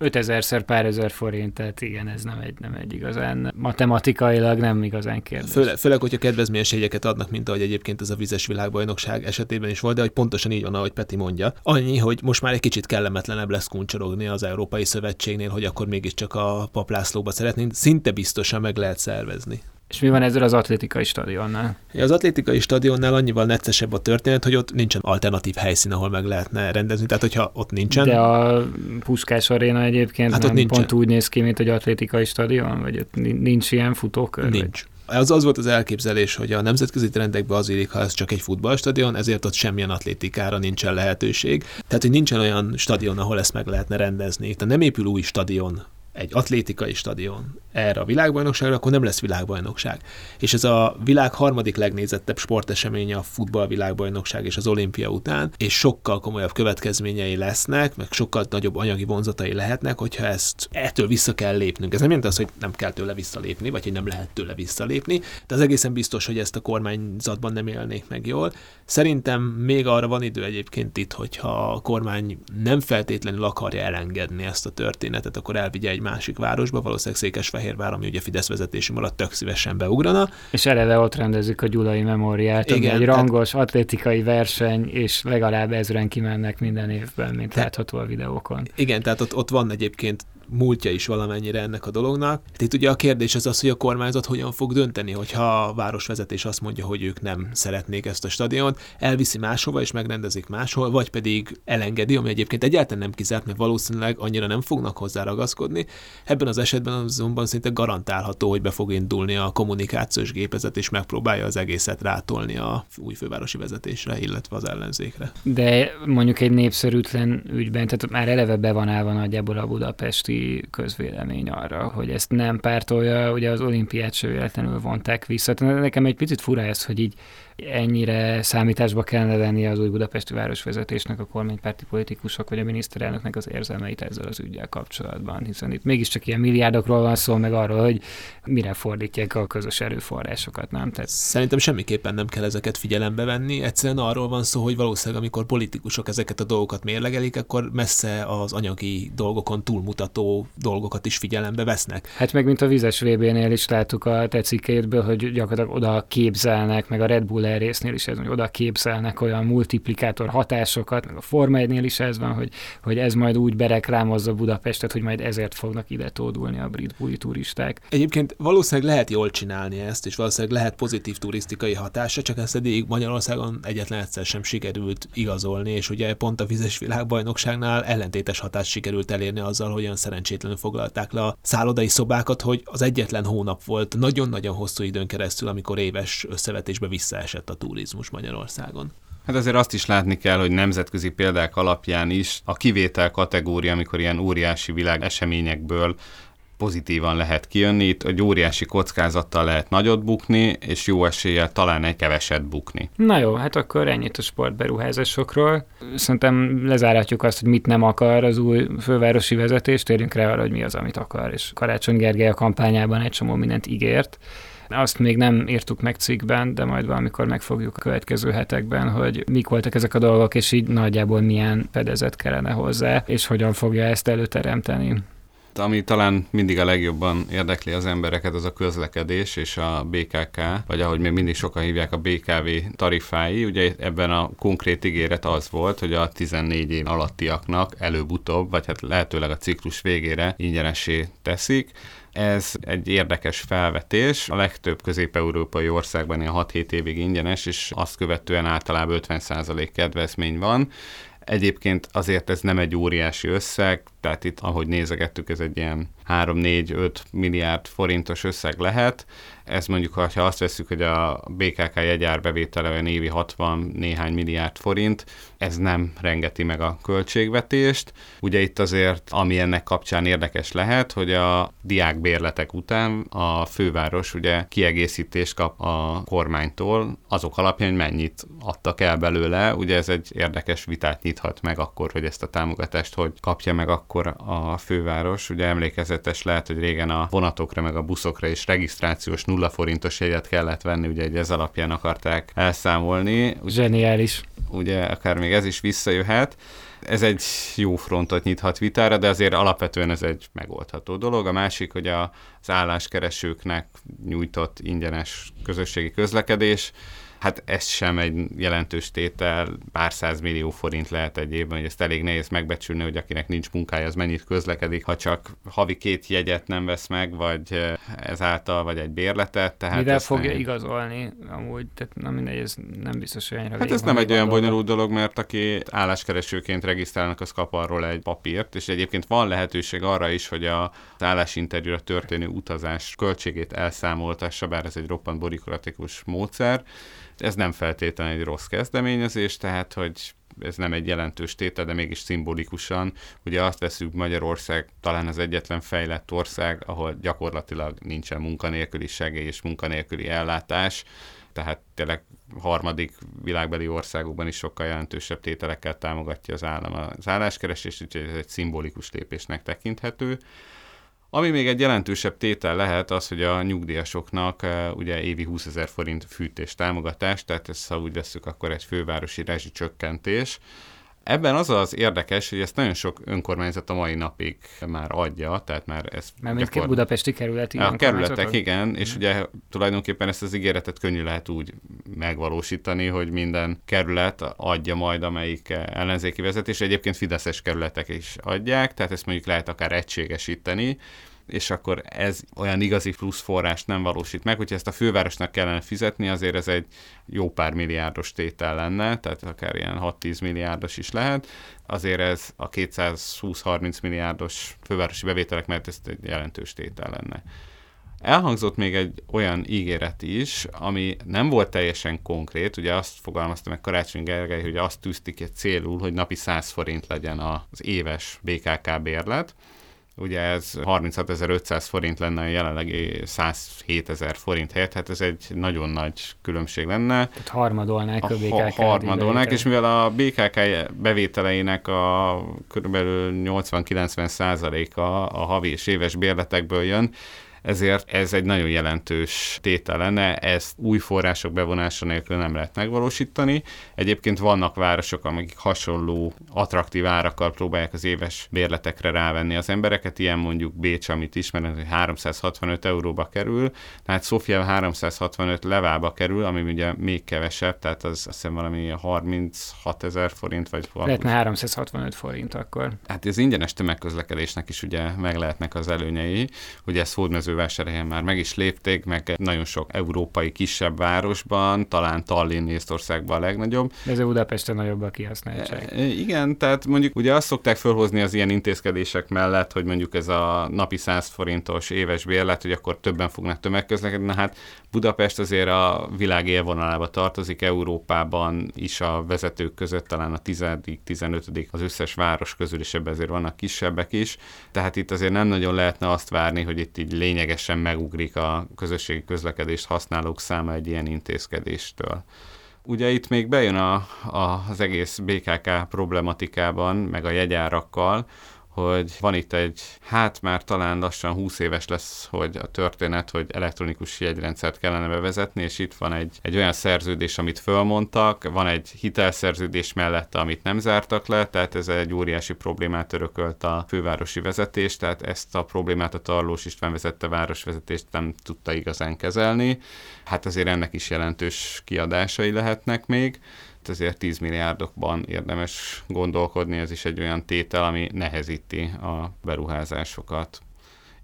5000-szer pár ezer forint, tehát igen, ez nem egy, nem egy igazán matematikailag nem igazán kérdés. Főle, főleg, hogyha kedvezményes jegyeket adnak, mint ahogy egyébként ez a vizes világbajnokság esetében is volt, de hogy pontosan így van, ahogy Peti mondja. Annyi, hogy most már egy kicsit kellemetlenebb lesz kuncsorogni az Európai Szövetségnél, hogy akkor mégiscsak a paplászlóba szeretnénk, szinte biztosan meg lehet szervezni. És mi van ezzel az atlétikai stadionnál? Az atlétikai stadionnál annyival neccesebb a történet, hogy ott nincsen alternatív helyszín, ahol meg lehetne rendezni. Tehát, hogyha ott nincsen. De a Puskás Aréna egyébként hát nem ott nincsen. pont úgy néz ki, mint egy atlétikai stadion, vagy ott nincs ilyen futókör? Nincs. Az, az volt az elképzelés, hogy a nemzetközi trendekbe az érik, ha ez csak egy futballstadion, ezért ott semmilyen atlétikára nincsen lehetőség. Tehát, hogy nincsen olyan stadion, ahol ezt meg lehetne rendezni. Tehát nem épül új stadion egy atlétikai stadion erre a világbajnokságra, akkor nem lesz világbajnokság. És ez a világ harmadik legnézettebb sporteseménye a futball világbajnokság és az olimpia után, és sokkal komolyabb következményei lesznek, meg sokkal nagyobb anyagi vonzatai lehetnek, hogyha ezt ettől vissza kell lépnünk. Ez nem jelenti az, hogy nem kell tőle visszalépni, vagy hogy nem lehet tőle visszalépni, de az egészen biztos, hogy ezt a kormányzatban nem élnék meg jól. Szerintem még arra van idő egyébként itt, hogyha a kormány nem feltétlenül akarja elengedni ezt a történetet, akkor elvigye egy másik városba, valószínűleg Székesfehérvár, ami ugye Fidesz vezetésű alatt tök szívesen beugrana. És eleve ott rendezik a Gyulai Memoriát, Igen, ami egy rangos tehát... atlétikai verseny, és legalább ezren kimennek minden évben, mint te... látható a videókon. Igen, tehát ott, ott van egyébként múltja is valamennyire ennek a dolognak. Itt ugye a kérdés az az, hogy a kormányzat hogyan fog dönteni, hogyha a városvezetés azt mondja, hogy ők nem szeretnék ezt a stadiont, elviszi máshova és megrendezik máshol, vagy pedig elengedi, ami egyébként egyáltalán nem kizárt, mert valószínűleg annyira nem fognak hozzá ragaszkodni. Ebben az esetben azonban szinte garantálható, hogy be fog indulni a kommunikációs gépezet, és megpróbálja az egészet rátolni a új fővárosi vezetésre, illetve az ellenzékre. De mondjuk egy népszerűtlen ügyben, tehát már eleve be van állva nagyjából a budapesti közvélemény arra, hogy ezt nem pártolja, ugye az olimpiát se véletlenül vonták vissza. Nekem egy picit fura ez, hogy így ennyire számításba kellene venni az új budapesti városvezetésnek, a kormánypárti politikusok vagy a miniszterelnöknek az érzelmeit ezzel az ügyel kapcsolatban, hiszen itt mégiscsak ilyen milliárdokról van szó, meg arról, hogy mire fordítják a közös erőforrásokat, nem? Tehát... Szerintem semmiképpen nem kell ezeket figyelembe venni, egyszerűen arról van szó, hogy valószínűleg amikor politikusok ezeket a dolgokat mérlegelik, akkor messze az anyagi dolgokon túlmutató dolgokat is figyelembe vesznek. Hát meg mint a vizes VB-nél is láttuk a te cikkeidből, hogy gyakorlatilag oda képzelnek, meg a Red Bull résznél is ez, hogy oda képzelnek olyan multiplikátor hatásokat, meg a Forma 1 is ez van, hogy, hogy ez majd úgy bereklámozza Budapestet, hogy majd ezért fognak ide tódulni a brit buli turisták. Egyébként valószínűleg lehet jól csinálni ezt, és valószínűleg lehet pozitív turisztikai hatása, csak ezt eddig Magyarországon egyetlen egyszer sem sikerült igazolni, és ugye pont a vizes világbajnokságnál ellentétes hatást sikerült elérni azzal, hogy olyan szerencsétlenül foglalták le a szállodai szobákat, hogy az egyetlen hónap volt nagyon-nagyon hosszú időn keresztül, amikor éves összevetésbe visszaesett a turizmus Magyarországon. Hát azért azt is látni kell, hogy nemzetközi példák alapján is a kivétel kategória, amikor ilyen óriási világ eseményekből pozitívan lehet kijönni, itt egy óriási kockázattal lehet nagyot bukni, és jó eséllyel talán egy keveset bukni. Na jó, hát akkor ennyit a sportberuházásokról. Szerintem lezárhatjuk azt, hogy mit nem akar az új fővárosi vezetés, térjünk rá arra, hogy mi az, amit akar, és Karácsony Gergely a kampányában egy csomó mindent ígért. Azt még nem írtuk meg cikkben, de majd valamikor megfogjuk a következő hetekben, hogy mik voltak ezek a dolgok, és így nagyjából milyen fedezet kellene hozzá, és hogyan fogja ezt előteremteni ami talán mindig a legjobban érdekli az embereket, az a közlekedés és a BKK, vagy ahogy még mindig sokan hívják, a BKV tarifái. Ugye ebben a konkrét ígéret az volt, hogy a 14 év alattiaknak előbb-utóbb, vagy hát lehetőleg a ciklus végére ingyenesé teszik. Ez egy érdekes felvetés. A legtöbb közép-európai országban ilyen 6-7 évig ingyenes, és azt követően általában 50% kedvezmény van. Egyébként azért ez nem egy óriási összeg, tehát itt, ahogy nézegettük, ez egy ilyen 3-4-5 milliárd forintos összeg lehet. Ez mondjuk, ha azt veszük, hogy a BKK jegyárbevétele olyan évi 60 néhány milliárd forint, ez nem rengeti meg a költségvetést. Ugye itt azért, ami ennek kapcsán érdekes lehet, hogy a diákbérletek után a főváros ugye kiegészítést kap a kormánytól, azok alapján, hogy mennyit adtak el belőle. Ugye ez egy érdekes vitát nyithat meg akkor, hogy ezt a támogatást hogy kapja meg akkor a főváros. Ugye emlékezetes lehet, hogy régen a vonatokra meg a buszokra is regisztrációs nulla forintos jegyet kellett venni, ugye egy ez alapján akarták elszámolni. Zseniális. Ugye akár még ez is visszajöhet. Ez egy jó frontot nyithat vitára, de azért alapvetően ez egy megoldható dolog. A másik, hogy az álláskeresőknek nyújtott ingyenes közösségi közlekedés, Hát ez sem egy jelentős tétel, pár millió forint lehet egy évben, hogy ezt elég nehéz megbecsülni, hogy akinek nincs munkája, az mennyit közlekedik, ha csak havi két jegyet nem vesz meg, vagy ezáltal, vagy egy bérletet. Tehát Mivel fogja nem... igazolni amúgy, tehát nem mindegy, ez nem biztos, hogy Hát ez nem egy olyan bonyolult dolog, mert aki álláskeresőként regisztrálnak, az kap arról egy papírt, és egyébként van lehetőség arra is, hogy az állásinterjúra történő utazás költségét elszámoltassa, bár ez egy roppant borikratikus módszer, ez nem feltétlenül egy rossz kezdeményezés, tehát hogy ez nem egy jelentős tétel, de mégis szimbolikusan. Ugye azt veszük, Magyarország talán az egyetlen fejlett ország, ahol gyakorlatilag nincsen munkanélküli segély és munkanélküli ellátás, tehát tényleg harmadik világbeli országokban is sokkal jelentősebb tételekkel támogatja az állam az álláskeresést, úgyhogy ez egy szimbolikus lépésnek tekinthető. Ami még egy jelentősebb tétel lehet az, hogy a nyugdíjasoknak uh, ugye évi 20 ezer forint fűtés támogatás, tehát ezt ha úgy veszük, akkor egy fővárosi rezsicsökkentés. Ebben az az érdekes, hogy ezt nagyon sok önkormányzat a mai napig már adja, tehát már ez... Mert mint gyakor... budapesti kerületi A kerületek, igen, és ugye tulajdonképpen ezt az ígéretet könnyű lehet úgy megvalósítani, hogy minden kerület adja majd, amelyik ellenzéki vezetés. Egyébként fideszes kerületek is adják, tehát ezt mondjuk lehet akár egységesíteni, és akkor ez olyan igazi plusz forrást nem valósít meg. Hogyha ezt a fővárosnak kellene fizetni, azért ez egy jó pár milliárdos tétel lenne, tehát akár ilyen 6-10 milliárdos is lehet. Azért ez a 220-30 milliárdos fővárosi bevételek mert ez egy jelentős tétel lenne. Elhangzott még egy olyan ígéret is, ami nem volt teljesen konkrét, ugye azt fogalmazta meg Karácsony Gergely, hogy azt tűztik egy célul, hogy napi 100 forint legyen az éves BKK bérlet, ugye ez 36.500 forint lenne a jelenlegi 107 ezer forint helyett, hát ez egy nagyon nagy különbség lenne. Tehát harmadolnák a, a BKK. Harmadolnák, és mivel a BKK bevételeinek a kb. 80-90 százaléka a havi és éves bérletekből jön, ezért ez egy nagyon jelentős tétel lenne, ezt új források bevonása nélkül nem lehet megvalósítani. Egyébként vannak városok, amik hasonló attraktív árakkal próbálják az éves bérletekre rávenni az embereket, ilyen mondjuk Bécs, amit ismerünk, hogy 365 euróba kerül, tehát Sofia 365 levába kerül, ami ugye még kevesebb, tehát az azt hiszem valami 36 ezer forint, vagy valami. Lehetne 365 forint akkor. Hát az ingyenes tömegközlekedésnek is ugye meg lehetnek az előnyei, hogy ez hódmező Hódmezővásárhelyen már meg is lépték, meg nagyon sok európai kisebb városban, talán Tallinn Észtországban a legnagyobb. Ez a Budapesten nagyobb a kihasználtság. E, igen, tehát mondjuk ugye azt szokták felhozni az ilyen intézkedések mellett, hogy mondjuk ez a napi 100 forintos éves bérlet, hogy akkor többen fognak tömegközlekedni. Na hát Budapest azért a világ élvonalába tartozik, Európában is a vezetők között talán a 10 15 az összes város közül, és ebben azért vannak kisebbek is. Tehát itt azért nem nagyon lehetne azt várni, hogy itt így lényeg lényegesen megugrik a közösségi közlekedést használók száma egy ilyen intézkedéstől. Ugye itt még bejön a, a, az egész BKK problematikában, meg a jegyárakkal, hogy van itt egy, hát már talán lassan 20 éves lesz, hogy a történet, hogy elektronikus jegyrendszert kellene bevezetni, és itt van egy, egy olyan szerződés, amit fölmondtak, van egy hitelszerződés mellette, amit nem zártak le, tehát ez egy óriási problémát örökölt a fővárosi vezetés, tehát ezt a problémát a Tarlós István vezette városvezetést nem tudta igazán kezelni. Hát azért ennek is jelentős kiadásai lehetnek még ezért 10 milliárdokban érdemes gondolkodni, ez is egy olyan tétel, ami nehezíti a beruházásokat.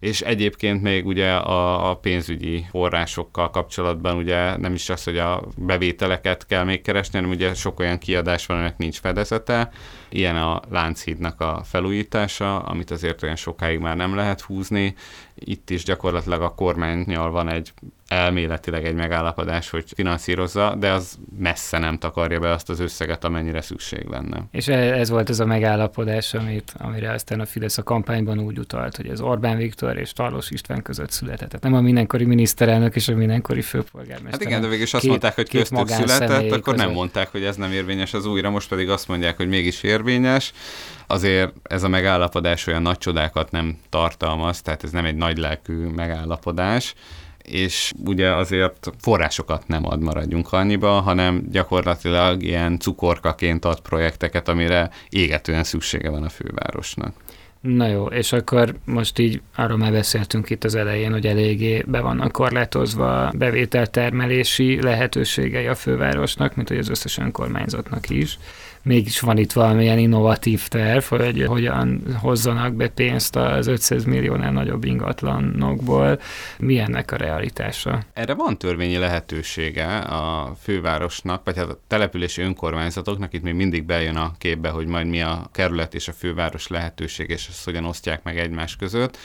És egyébként még ugye a, a pénzügyi forrásokkal kapcsolatban ugye nem is az, hogy a bevételeket kell még keresni, hanem ugye sok olyan kiadás van, aminek nincs fedezete. Ilyen a Lánchídnak a felújítása, amit azért olyan sokáig már nem lehet húzni. Itt is gyakorlatilag a kormánynyal van egy elméletileg egy megállapodás, hogy finanszírozza, de az messze nem takarja be azt az összeget, amennyire szükség lenne. És e- ez volt ez a megállapodás, amit, amire aztán a Fidesz a kampányban úgy utalt, hogy ez Orbán Viktor és Tarlós István között született. Tehát nem a mindenkori miniszterelnök és a mindenkori főpolgármester. Hát igen, de végül is azt két, mondták, hogy köztük született, akkor között. nem mondták, hogy ez nem érvényes az újra, most pedig azt mondják, hogy mégis érvényes azért ez a megállapodás olyan nagy csodákat nem tartalmaz, tehát ez nem egy nagy lelkű megállapodás, és ugye azért forrásokat nem ad, maradjunk annyiba, hanem gyakorlatilag ilyen cukorkaként ad projekteket, amire égetően szüksége van a fővárosnak. Na jó, és akkor most így arról már beszéltünk itt az elején, hogy eléggé be vannak korlátozva bevételtermelési lehetőségei a fővárosnak, mint hogy az összes önkormányzatnak is mégis van itt valamilyen innovatív terv, hogy hogyan hozzanak be pénzt az 500 milliónál nagyobb ingatlanokból. Mi ennek a realitása? Erre van törvényi lehetősége a fővárosnak, vagy hát a települési önkormányzatoknak, itt még mindig bejön a képbe, hogy majd mi a kerület és a főváros lehetőség, és ezt hogyan osztják meg egymás között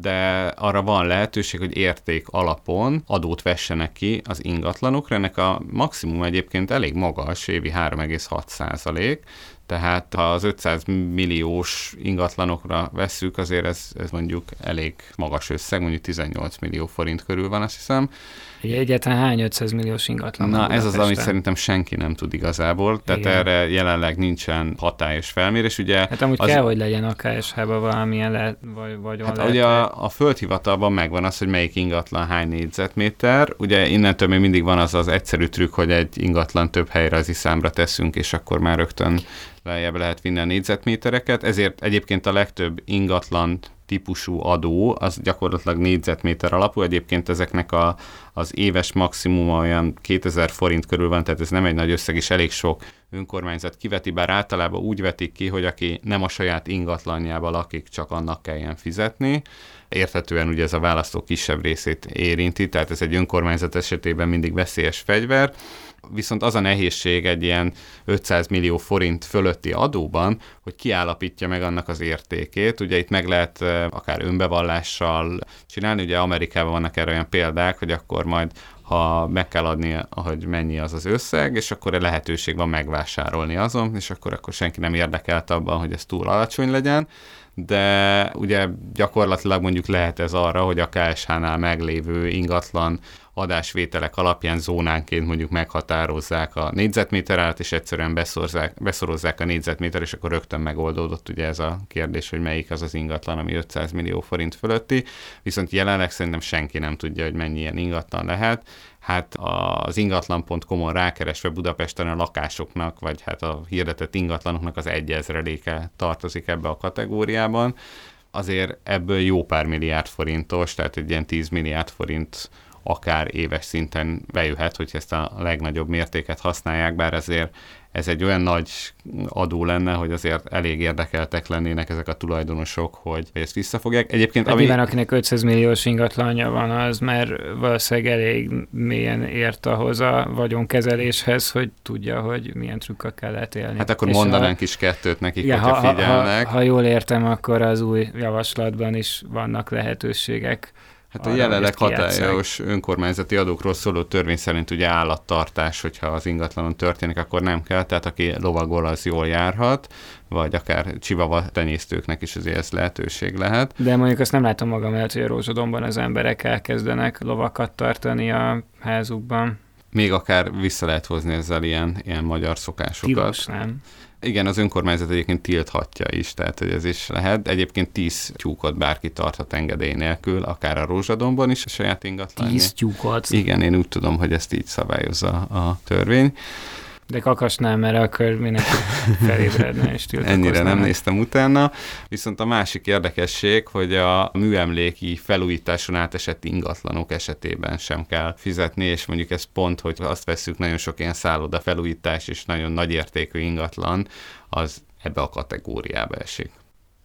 de arra van lehetőség, hogy érték alapon adót vessenek ki az ingatlanokra. Ennek a maximum egyébként elég magas, évi 3,6 százalék, tehát ha az 500 milliós ingatlanokra vesszük, azért ez, ez mondjuk elég magas összeg, mondjuk 18 millió forint körül van, azt hiszem. Ugye egyáltalán hány 500 milliós ingatlan Na ez az, amit szerintem senki nem tud igazából, tehát Igen. erre jelenleg nincsen hatályos felmérés. Ugye hát amúgy az... kell, hogy legyen a KSH-ban valamilyen le, vagy, vagy hát lehet, ugye a, a földhivatalban megvan az, hogy melyik ingatlan hány négyzetméter, ugye innentől még mindig van az az egyszerű trükk, hogy egy ingatlan több helyre az számra teszünk, és akkor már rögtön lejjebb lehet vinni a négyzetmétereket, ezért egyébként a legtöbb ingatlan típusú adó, az gyakorlatilag négyzetméter alapú, egyébként ezeknek a, az éves maximum olyan 2000 forint körül van, tehát ez nem egy nagy összeg, és elég sok önkormányzat kiveti, bár általában úgy vetik ki, hogy aki nem a saját ingatlanjába lakik, csak annak kelljen fizetni. Érthetően ugye ez a választó kisebb részét érinti, tehát ez egy önkormányzat esetében mindig veszélyes fegyver, Viszont az a nehézség egy ilyen 500 millió forint fölötti adóban, hogy kiállapítja meg annak az értékét. Ugye itt meg lehet akár önbevallással csinálni, ugye Amerikában vannak erre olyan példák, hogy akkor majd ha meg kell adni, hogy mennyi az az összeg, és akkor a lehetőség van megvásárolni azon, és akkor, akkor senki nem érdekelt abban, hogy ez túl alacsony legyen de ugye gyakorlatilag mondjuk lehet ez arra, hogy a KSH-nál meglévő ingatlan adásvételek alapján zónánként mondjuk meghatározzák a négyzetméter árat, és egyszerűen beszorozzák, beszorozzák a négyzetméter, és akkor rögtön megoldódott ugye ez a kérdés, hogy melyik az az ingatlan, ami 500 millió forint fölötti, viszont jelenleg szerintem senki nem tudja, hogy mennyi ilyen ingatlan lehet. Hát az ingatlan.com-on rákeresve Budapesten a lakásoknak, vagy hát a hirdetett ingatlanoknak az egyezreléke tartozik ebbe a kategóriában. Azért ebből jó pár milliárd forintos, tehát egy ilyen 10 milliárd forint akár éves szinten bejöhet, hogy ezt a legnagyobb mértéket használják, bár ezért ez egy olyan nagy adó lenne, hogy azért elég érdekeltek lennének ezek a tulajdonosok, hogy, ezt visszafogják. Egyébként, ami... Nyilván, akinek 500 milliós ingatlanja van, az mert valószínűleg elég mélyen ért ahhoz a vagyonkezeléshez, hogy tudja, hogy milyen trükkökkel kellett élni. Hát akkor És mondanánk a... is kettőt nekik, ja, hogyha ha, figyelnek. Ha, ha, ha jól értem, akkor az új javaslatban is vannak lehetőségek Hát a jelenleg hatályos önkormányzati adókról szóló törvény szerint ugye állattartás, hogyha az ingatlanon történik, akkor nem kell, tehát aki lovagol, az jól járhat, vagy akár csivava tenyésztőknek is azért ez lehetőség lehet. De mondjuk azt nem látom magam el, hogy a Rózsadomban az emberek elkezdenek lovakat tartani a házukban. Még akár vissza lehet hozni ezzel ilyen, ilyen magyar szokásokat. Tilos, nem? Igen, az önkormányzat egyébként tilthatja is, tehát hogy ez is lehet. Egyébként tíz tyúkot bárki tarthat engedély nélkül, akár a rózsadomban is a saját ingatlan. Tíz tyúkot? Igen, én úgy tudom, hogy ezt így szabályozza a törvény. De kakasnál, mert akkor mindenki felébredne és Ennyire nem néztem utána. Viszont a másik érdekesség, hogy a műemléki felújításon átesett ingatlanok esetében sem kell fizetni, és mondjuk ez pont, hogy azt veszük nagyon sok ilyen szálloda felújítás és nagyon nagy értékű ingatlan, az ebbe a kategóriába esik.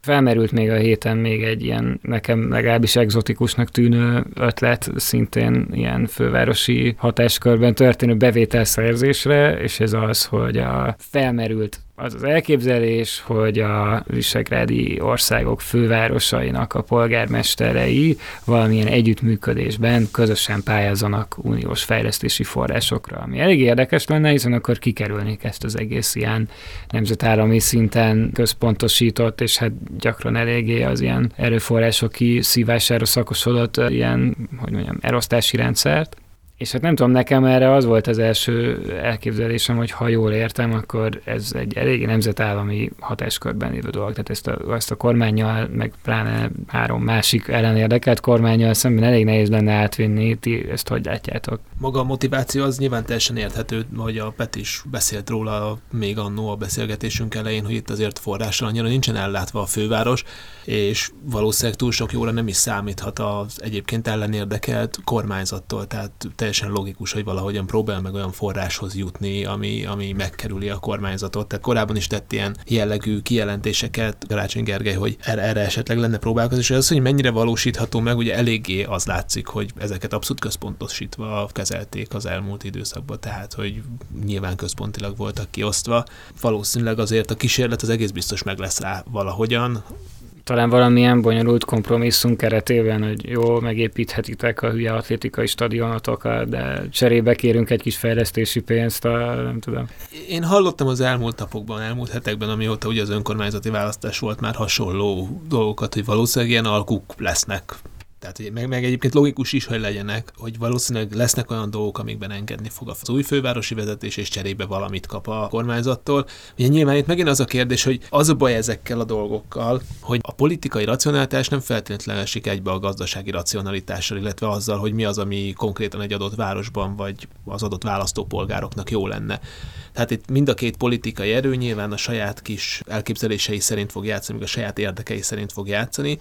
Felmerült még a héten még egy ilyen nekem legalábbis egzotikusnak tűnő ötlet, szintén ilyen fővárosi hatáskörben történő bevételszerzésre, és ez az, hogy a felmerült az az elképzelés, hogy a visegrádi országok fővárosainak a polgármesterei valamilyen együttműködésben közösen pályázanak uniós fejlesztési forrásokra, ami elég érdekes lenne, hiszen akkor kikerülnék ezt az egész ilyen nemzetállami szinten központosított, és hát gyakran eléggé az ilyen erőforrások kiszívására szakosodott ilyen, hogy mondjam, erosztási rendszert. És hát nem tudom, nekem erre az volt az első elképzelésem, hogy ha jól értem, akkor ez egy elég nemzetállami hatáskörben lévő dolog. Tehát ezt a, ezt a kormányjal, meg pláne három másik ellen érdekelt kormányjal szemben elég nehéz lenne átvinni. Ti ezt hogy látjátok? Maga a motiváció az nyilván teljesen érthető, hogy a Pet is beszélt róla még annó a beszélgetésünk elején, hogy itt azért forrásra annyira nincsen ellátva a főváros, és valószínűleg túl sok jóra nem is számíthat az egyébként ellenérdekelt kormányzattól. Tehát teljesen logikus, hogy valahogyan próbál meg olyan forráshoz jutni, ami, ami megkerüli a kormányzatot. Tehát korábban is tett ilyen jellegű kijelentéseket Garácsony Gergely, hogy erre, erre esetleg lenne próbálkozni, és az, hogy mennyire valósítható meg, ugye eléggé az látszik, hogy ezeket abszolút központosítva kezelték az elmúlt időszakban, tehát hogy nyilván központilag voltak kiosztva. Valószínűleg azért a kísérlet az egész biztos meg lesz rá valahogyan, talán valamilyen bonyolult kompromisszum keretében, hogy jó, megépíthetitek a hülye atlétikai stadionotokat, de cserébe kérünk egy kis fejlesztési pénzt, a, nem tudom. Én hallottam az elmúlt napokban, elmúlt hetekben, amióta ugye az önkormányzati választás volt már hasonló dolgokat, hogy valószínűleg ilyen alkuk lesznek tehát meg, meg egyébként logikus is, hogy legyenek, hogy valószínűleg lesznek olyan dolgok, amikben engedni fog az új fővárosi vezetés, és cserébe valamit kap a kormányzattól. Ugye nyilván itt megint az a kérdés, hogy az a baj ezekkel a dolgokkal, hogy a politikai racionalitás nem feltétlenül esik egybe a gazdasági racionalitással, illetve azzal, hogy mi az, ami konkrétan egy adott városban, vagy az adott választópolgároknak jó lenne. Tehát itt mind a két politikai erő nyilván a saját kis elképzelései szerint fog játszani, a saját érdekei szerint fog játszani,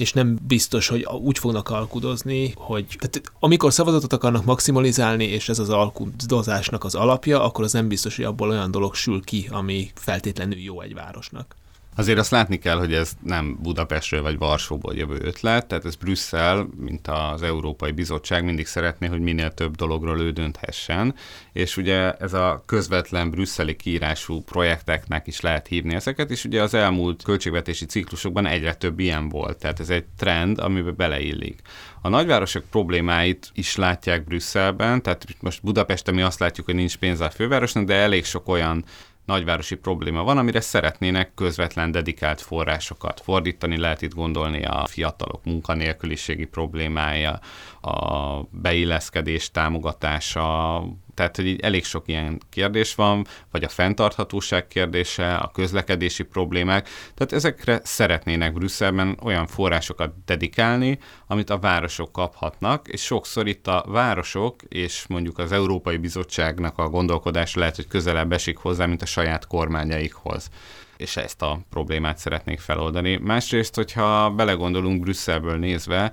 és nem biztos, hogy úgy fognak alkudozni, hogy tehát amikor szavazatot akarnak maximalizálni, és ez az alkudozásnak az alapja, akkor az nem biztos, hogy abból olyan dolog sül ki, ami feltétlenül jó egy városnak. Azért azt látni kell, hogy ez nem Budapestről vagy Varsóból jövő ötlet, tehát ez Brüsszel, mint az Európai Bizottság mindig szeretné, hogy minél több dologról ő dönthessen, és ugye ez a közvetlen brüsszeli kiírású projekteknek is lehet hívni ezeket, és ugye az elmúlt költségvetési ciklusokban egyre több ilyen volt, tehát ez egy trend, amiben beleillik. A nagyvárosok problémáit is látják Brüsszelben, tehát most Budapesten mi azt látjuk, hogy nincs pénz a fővárosnak, de elég sok olyan nagyvárosi probléma van, amire szeretnének közvetlen dedikált forrásokat fordítani. Lehet itt gondolni a fiatalok munkanélküliségi problémája, a beilleszkedés támogatása, tehát, hogy így elég sok ilyen kérdés van, vagy a fenntarthatóság kérdése, a közlekedési problémák. Tehát ezekre szeretnének Brüsszelben olyan forrásokat dedikálni, amit a városok kaphatnak, és sokszor itt a városok és mondjuk az Európai Bizottságnak a gondolkodása lehet, hogy közelebb esik hozzá, mint a saját kormányaikhoz és ezt a problémát szeretnék feloldani. Másrészt, hogyha belegondolunk Brüsszelből nézve,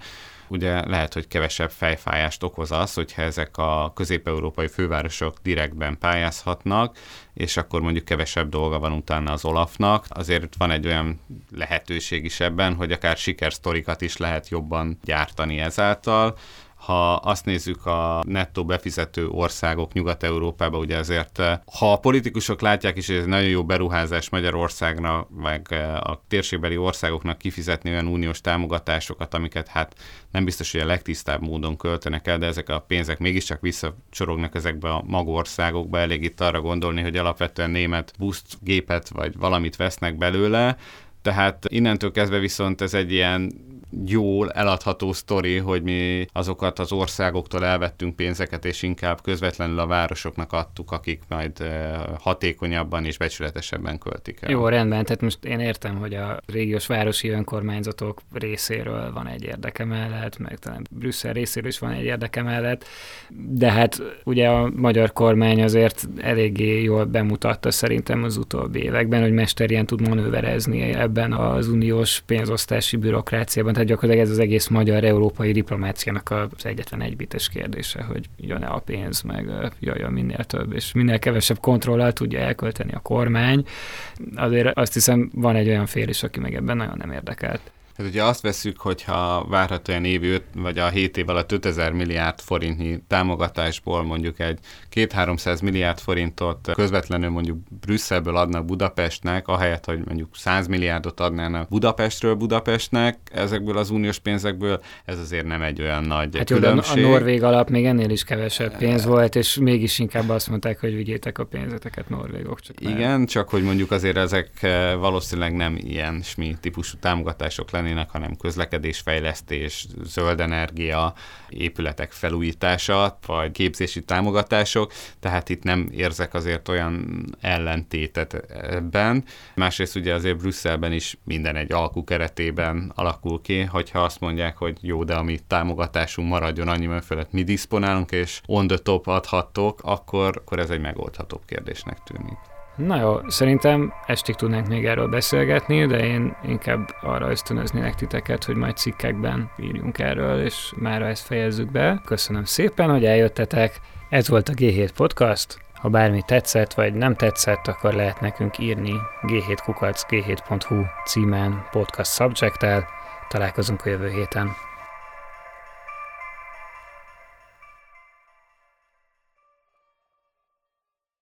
ugye lehet, hogy kevesebb fejfájást okoz az, hogyha ezek a közép-európai fővárosok direktben pályázhatnak, és akkor mondjuk kevesebb dolga van utána az Olafnak. Azért van egy olyan lehetőség is ebben, hogy akár sikersztorikat is lehet jobban gyártani ezáltal, ha azt nézzük a nettó befizető országok Nyugat-Európában, ugye azért, eh, ha a politikusok látják is, hogy ez nagyon jó beruházás Magyarországnak, meg eh, a térségbeli országoknak kifizetni olyan uniós támogatásokat, amiket hát nem biztos, hogy a legtisztább módon költenek el, de ezek a pénzek mégiscsak visszacsorognak ezekbe a magországokba. Elég itt arra gondolni, hogy alapvetően német buszt, gépet vagy valamit vesznek belőle, tehát innentől kezdve viszont ez egy ilyen jól eladható sztori, hogy mi azokat az országoktól elvettünk pénzeket, és inkább közvetlenül a városoknak adtuk, akik majd eh, hatékonyabban és becsületesebben költik el. Jó, rendben, tehát most én értem, hogy a régiós városi önkormányzatok részéről van egy érdeke mellett, meg talán Brüsszel részéről is van egy érdeke mellett, de hát ugye a magyar kormány azért eléggé jól bemutatta szerintem az utóbbi években, hogy mesterien tud manőverezni ebben az uniós pénzosztási bürokráciában, tehát gyakorlatilag ez az egész magyar-európai diplomáciának az egyetlen egybites kérdése, hogy jön-e a pénz, meg jöjjön minél több, és minél kevesebb kontrollal tudja elkölteni a kormány. Azért azt hiszem van egy olyan fél is, aki meg ebben nagyon nem érdekelt. Hát ugye azt veszük, hogyha várhatóan évi 5, vagy a 7 év alatt 5000 milliárd forintnyi támogatásból mondjuk egy 2-300 milliárd forintot közvetlenül mondjuk Brüsszelből adnak Budapestnek, ahelyett, hogy mondjuk 100 milliárdot adnának Budapestről Budapestnek, ezekből az uniós pénzekből, ez azért nem egy olyan nagy hát különbség. Jó, a Norvég alap még ennél is kevesebb pénz volt, és mégis inkább azt mondták, hogy vigyétek a pénzeteket norvégok. Csak Igen, csak hogy mondjuk azért ezek eh, valószínűleg nem ilyen smi típusú támogatások lennének, lennének, hanem közlekedésfejlesztés, zöld energia, épületek felújítása, vagy képzési támogatások, tehát itt nem érzek azért olyan ellentétet ebben. Másrészt ugye azért Brüsszelben is minden egy alkú keretében alakul ki, hogyha azt mondják, hogy jó, de ami támogatásunk maradjon annyi fölött mi diszponálunk, és on the top adhattok, akkor, akkor ez egy megoldhatóbb kérdésnek tűnik. Na jó, szerintem estig tudnánk még erről beszélgetni, de én inkább arra ösztönöznélek titeket, hogy majd cikkekben írjunk erről, és már ezt fejezzük be. Köszönöm szépen, hogy eljöttetek. Ez volt a G7 Podcast. Ha bármi tetszett, vagy nem tetszett, akkor lehet nekünk írni g7kukac, g7.hu címen podcast subject. Találkozunk a jövő héten.